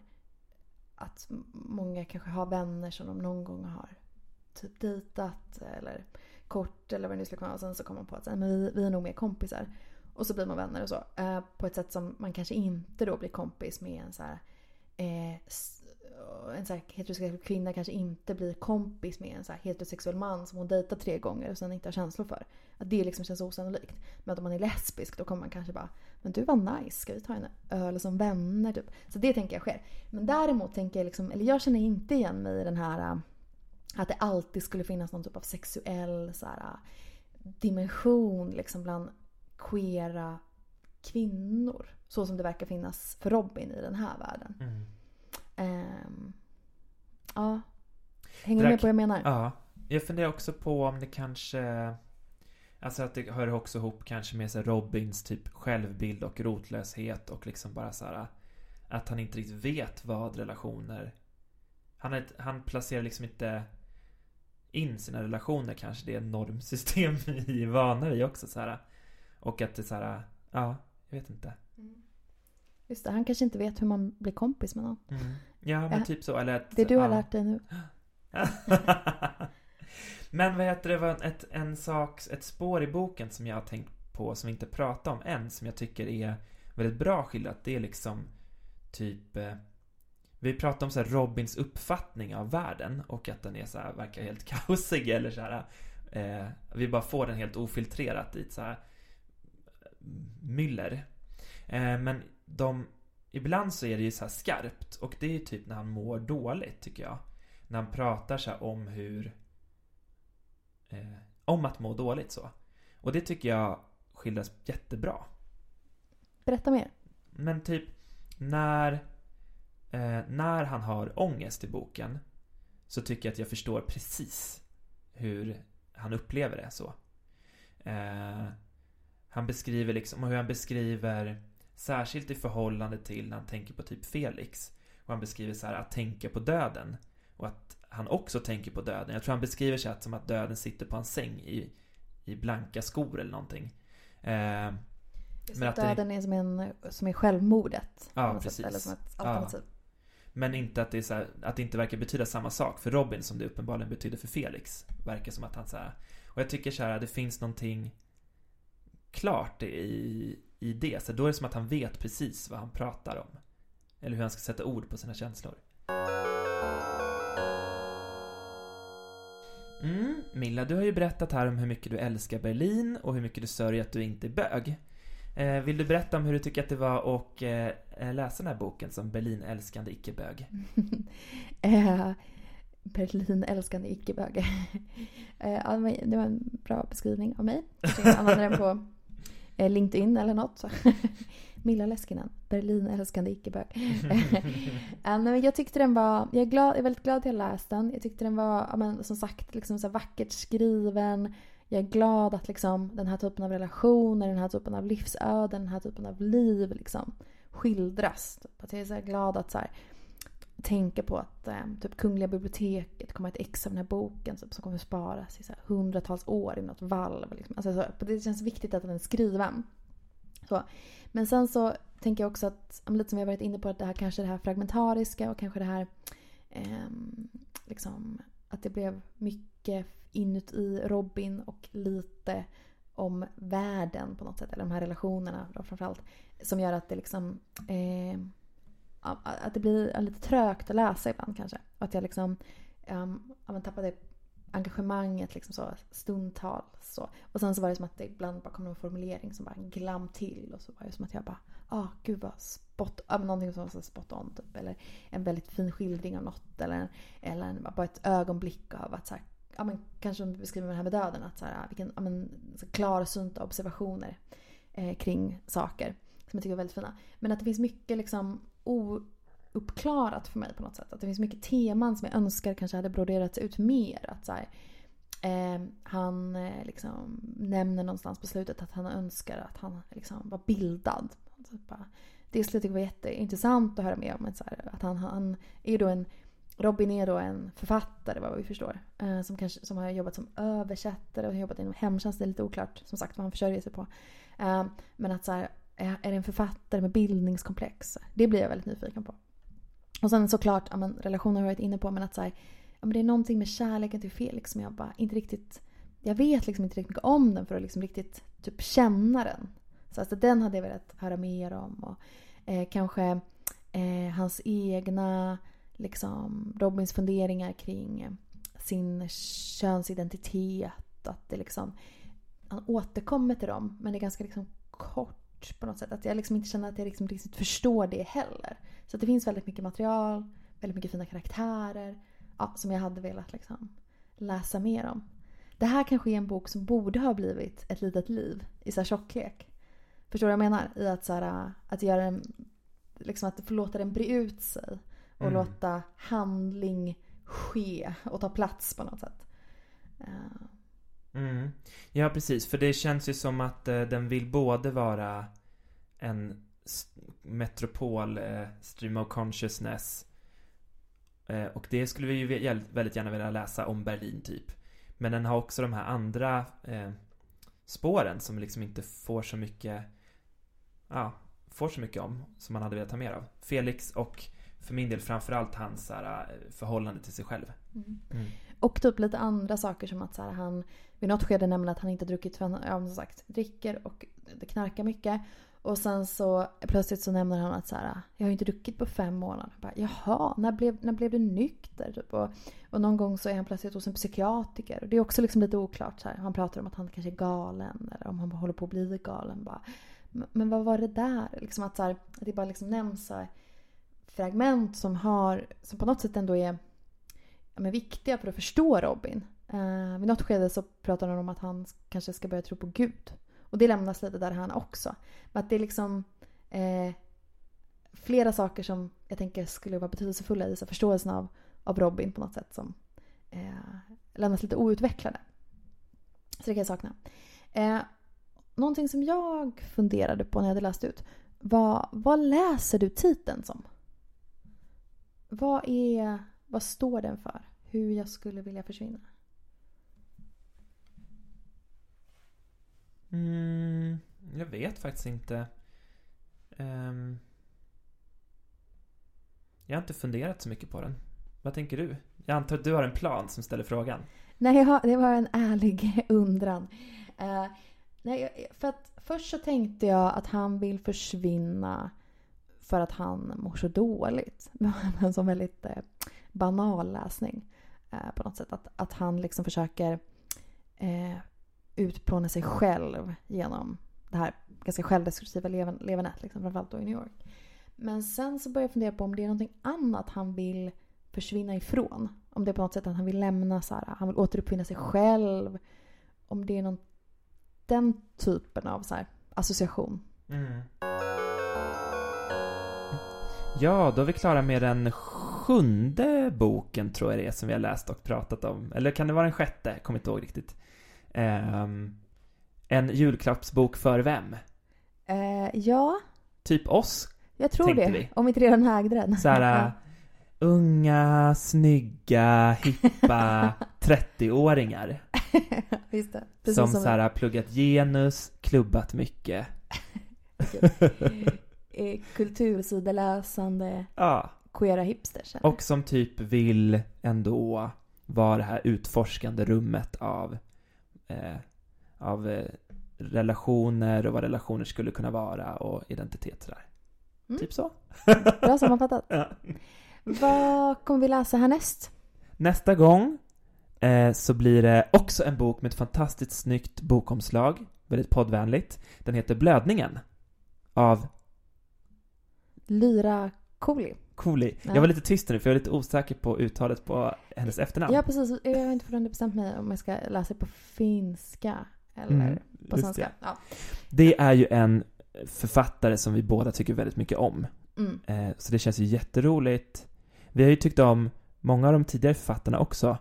[SPEAKER 2] att många kanske har vänner som de någon gång har typ dejtat eller kort eller vad det nu skulle vara. Och sen så kommer man på att men vi, vi är nog mer kompisar. Och så blir man vänner och så. Eh, på ett sätt som man kanske inte då blir kompis med en så här, eh, en så här heterosexuell kvinna kanske inte blir kompis med en så här heterosexuell man som hon dejtar tre gånger och sen inte har känslor för. Att det liksom känns osannolikt. Men om man är lesbisk då kommer man kanske bara Men du var nice, ska vi ta en öl som vänner typ? Så det tänker jag sker. Men däremot tänker jag liksom, eller jag känner inte igen mig i den här eh, att det alltid skulle finnas någon typ av sexuell så här, eh, dimension liksom bland queera kvinnor. Så som det verkar finnas för Robin i den här världen. Mm. Um, ja. Hänger du med på vad jag menar?
[SPEAKER 1] Ja. Jag funderar också på om det kanske... Alltså att det hör också ihop kanske med så Robins typ självbild och rotlöshet och liksom bara så här Att han inte riktigt vet vad relationer... Han, är, han placerar liksom inte in sina relationer kanske det är normsystem vi är vana vid också så här. Och att det så här, ja, jag vet inte. Mm.
[SPEAKER 2] Just det, han kanske inte vet hur man blir kompis med någon.
[SPEAKER 1] Mm. Ja, men ja. typ så. Eller att,
[SPEAKER 2] det du har ja. lärt dig nu.
[SPEAKER 1] men vad heter det, var ett, en sak, ett spår i boken som jag har tänkt på som vi inte pratar om än, som jag tycker är väldigt bra skildrat. Det är liksom typ eh, vi pratar om så Robins uppfattning av världen och att den är så här, verkar helt kaosig eller så här. Eh, vi bara får den helt ofiltrerat ett så här myller. Eh, men de, ibland så är det ju så skarpt och det är typ när han mår dåligt tycker jag. När han pratar så om hur eh, om att må dåligt så. Och det tycker jag skildras jättebra.
[SPEAKER 2] Berätta mer.
[SPEAKER 1] Men typ när eh, när han har ångest i boken så tycker jag att jag förstår precis hur han upplever det så. Eh, han beskriver liksom hur han beskriver Särskilt i förhållande till när han tänker på typ Felix. Och han beskriver så här att tänka på döden. Och att han också tänker på döden. Jag tror han beskriver sig som att döden sitter på hans säng i, i blanka skor eller någonting.
[SPEAKER 2] Eh, men att döden det... är som, en, som är självmordet.
[SPEAKER 1] Ja, precis.
[SPEAKER 2] Sätt, eller som ett alternativ. Ja.
[SPEAKER 1] Men inte att det, är så här, att det inte verkar betyda samma sak för Robin som det uppenbarligen betyder för Felix. Verkar som att han så här, Och jag tycker så här, det finns någonting klart i, i det. Så då är det som att han vet precis vad han pratar om. Eller hur han ska sätta ord på sina känslor. Mm, Milla, du har ju berättat här om hur mycket du älskar Berlin och hur mycket du sörjer att du inte är bög. Eh, vill du berätta om hur du tycker att det var att eh, eh, läsa den här boken som Berlin-älskande icke-bög?
[SPEAKER 2] eh, Berlin-älskande icke-bög. eh, det var en bra beskrivning av mig. Jag använder den på Eh, LinkedIn eller något. Milla Leskinen, Berlin-älskande icke-bög. Eh, jag tyckte den var, jag är, glad, jag är väldigt glad att jag läste den. Jag tyckte den var, ja, men, som sagt, liksom så vackert skriven. Jag är glad att liksom, den här typen av relationer, den här typen av livsöden, den här typen av liv liksom, skildras. Typ. Att jag är så glad att så här, tänka på att eh, typ Kungliga biblioteket kommer ett ex av den här boken typ, som kommer sparas i så här, hundratals år i något valv. Liksom. Alltså, så, det känns viktigt att den är skriven. Så. Men sen så tänker jag också att, lite som vi har varit inne på, att det här kanske det här fragmentariska och kanske det här eh, liksom att det blev mycket inuti Robin och lite om världen på något sätt, eller de här relationerna då framförallt. Som gör att det liksom eh, att det blir lite trögt att läsa ibland kanske. Och att jag liksom um, tappade engagemanget liksom så stundtals. Så. Och sen så var det som att det ibland bara kom någon formulering som bara glam till. Och så var det som att jag bara, ah gud vad spot, ja, någonting som var så spot on typ. Eller en väldigt fin skildring av något. Eller, eller en, bara ett ögonblick av att så här, ja men kanske om du beskriver det här med döden. Att så här, vilken ja, men, så klarsynta observationer eh, kring saker. Som jag tycker är väldigt fina. Men att det finns mycket liksom ouppklarat för mig på något sätt. Att det finns mycket teman som jag önskar kanske hade broderats ut mer. Att så här, eh, han eh, liksom nämner någonstans på slutet att han önskar att han liksom var bildad. Alltså, bara, det skulle jag tycka var jätteintressant att höra mer om. Så här, att han, han är då en Robin är då en författare vad vi förstår. Eh, som, kanske, som har jobbat som översättare och har jobbat inom hemtjänst. Det är lite oklart som sagt vad han försörjer sig på. Eh, men att så här, är det en författare med bildningskomplex? Det blir jag väldigt nyfiken på. Och sen såklart, ja, men, relationer har jag varit inne på men att så här, ja, men det är någonting med kärleken till Felix som jag bara inte riktigt... Jag vet liksom inte riktigt mycket om den för att liksom riktigt typ känna den. Så alltså, den hade jag velat höra mer om. Och, eh, kanske eh, hans egna, liksom, Robins funderingar kring sin könsidentitet. Att det liksom, han återkommer till dem men det är ganska liksom kort på något sätt. Att jag liksom inte känner att jag liksom riktigt förstår det heller. Så det finns väldigt mycket material, väldigt mycket fina karaktärer ja, som jag hade velat liksom läsa mer om. Det här kanske är en bok som borde ha blivit ett litet liv i så här tjocklek. Förstår du vad jag menar? I att, så här, att göra en, liksom att låta den bre ut sig. Och mm. låta handling ske och ta plats på något sätt. Uh,
[SPEAKER 1] Mm. Ja, precis. För det känns ju som att eh, den vill både vara en metropol, eh, stream of consciousness. Eh, och det skulle vi ju väldigt gärna vilja läsa om Berlin, typ. Men den har också de här andra eh, spåren som liksom inte får så mycket, ja, får så mycket om, som man hade velat ha mer av. Felix och för min del framförallt hans här, eh, förhållande till sig själv. Mm.
[SPEAKER 2] Mm. Och typ lite andra saker som att så här, han vid något skede nämner att han inte druckit för han, ja, som sagt, dricker och knarkar mycket. Och sen så plötsligt så nämner han att så här, jag har inte druckit på fem månader. bara, Jaha, när blev, när blev du nykter? Typ. Och, och någon gång så är han plötsligt hos en psykiatriker. Och det är också liksom lite oklart. Så här. Han pratar om att han kanske är galen eller om han håller på att bli galen. Bara, men vad var det där? Liksom att, så här, att det bara liksom nämns så här, fragment som, har, som på något sätt ändå är men viktiga för att förstå Robin. Eh, vid något skede så pratar han om att han kanske ska börja tro på Gud. Och det lämnas lite där han också. Men att det är liksom eh, flera saker som jag tänker skulle vara betydelsefulla i så förståelsen av, av Robin på något sätt som eh, lämnas lite outvecklade. Så det kan jag sakna. Eh, någonting som jag funderade på när jag hade läst ut var vad läser du titeln som? Vad, är, vad står den för? Hur jag skulle vilja försvinna?
[SPEAKER 1] Mm, jag vet faktiskt inte. Um, jag har inte funderat så mycket på den. Vad tänker du? Jag antar att du har en plan som ställer frågan.
[SPEAKER 2] Nej, har, det var en ärlig undran. Uh, nej, för att först så tänkte jag att han vill försvinna för att han mår så dåligt. en sån väldigt eh, banal läsning. eh, på något sätt. Att, att han liksom försöker eh, utplåna sig själv genom det här ganska självdestruktiva levernet, liksom, framförallt då i New York. Men sen så börjar jag fundera på om det är någonting annat han vill försvinna ifrån. Om det är på något sätt att han vill lämna så här, han vill återuppfinna sig själv. Om det är någon, den typen av så här, association.
[SPEAKER 1] Mm. Ja, då är vi klara med den sjunde boken tror jag det är som vi har läst och pratat om. Eller kan det vara den sjätte? Kommer inte ihåg riktigt. Um, en julklappsbok för vem?
[SPEAKER 2] Eh, ja,
[SPEAKER 1] Typ oss,
[SPEAKER 2] jag tror det.
[SPEAKER 1] vi.
[SPEAKER 2] Om inte redan ägde den.
[SPEAKER 1] så här, uh, unga, snygga, hippa 30-åringar.
[SPEAKER 2] Just det. Precis
[SPEAKER 1] Som,
[SPEAKER 2] som
[SPEAKER 1] så här, pluggat genus, klubbat mycket.
[SPEAKER 2] eh, kultursideläsande
[SPEAKER 1] Ja,
[SPEAKER 2] queera hipsters. eller?
[SPEAKER 1] och som typ vill ändå vara det här utforskande rummet av, eh, av eh, relationer och vad relationer skulle kunna vara och identitet sådär.
[SPEAKER 2] Mm.
[SPEAKER 1] Typ så.
[SPEAKER 2] Bra sammanfattat.
[SPEAKER 1] Ja.
[SPEAKER 2] Vad kommer vi läsa härnäst?
[SPEAKER 1] Nästa gång eh, så blir det också en bok med ett fantastiskt snyggt bokomslag, väldigt poddvänligt. Den heter Blödningen av
[SPEAKER 2] Lyra Cooley.
[SPEAKER 1] Cooley.
[SPEAKER 2] Ja.
[SPEAKER 1] Jag var lite tyst nu för jag är lite osäker på uttalet på hennes efternamn.
[SPEAKER 2] Ja, precis. Jag har inte fortfarande bestämt mig om jag ska läsa det på finska eller
[SPEAKER 1] Mm,
[SPEAKER 2] på svenska.
[SPEAKER 1] det.
[SPEAKER 2] Ja.
[SPEAKER 1] Det är ju en författare som vi båda tycker väldigt mycket om.
[SPEAKER 2] Mm.
[SPEAKER 1] Eh, så det känns ju jätteroligt. Vi har ju tyckt om många av de tidigare författarna också.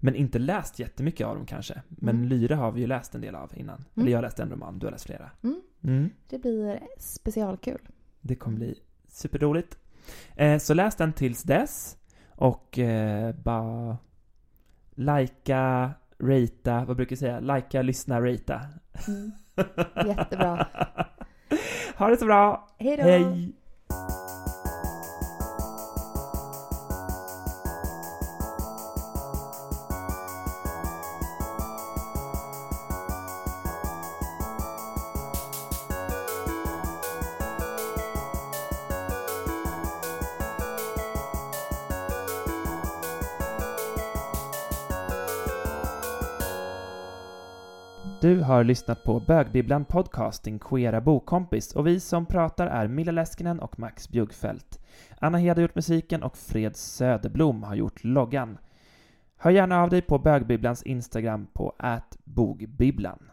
[SPEAKER 1] Men inte läst jättemycket av dem kanske. Men
[SPEAKER 2] Mm.
[SPEAKER 1] Lyra har vi ju läst en del av innan. Eller jag läste en roman, du har läst flera.
[SPEAKER 2] Mm.
[SPEAKER 1] Mm.
[SPEAKER 2] Det blir specialkul.
[SPEAKER 1] Det kommer bli superroligt. Eh, så läs den tills dess. Och eh, bara Lajka, ratea, vad brukar jag säga? Lajka, lyssna, ratea.
[SPEAKER 2] Mm. Jättebra.
[SPEAKER 1] ha det så bra!
[SPEAKER 2] Hej då!
[SPEAKER 1] Hej! Du har lyssnat på Bögbibblan Podcast, din queera bokkompis och vi som pratar är Milla Läskinen och Max Bjuggfeldt. Anna Hed har gjort musiken och Fred Söderblom har gjort loggan. Hör gärna av dig på Bögbibblans Instagram på bogbibblan.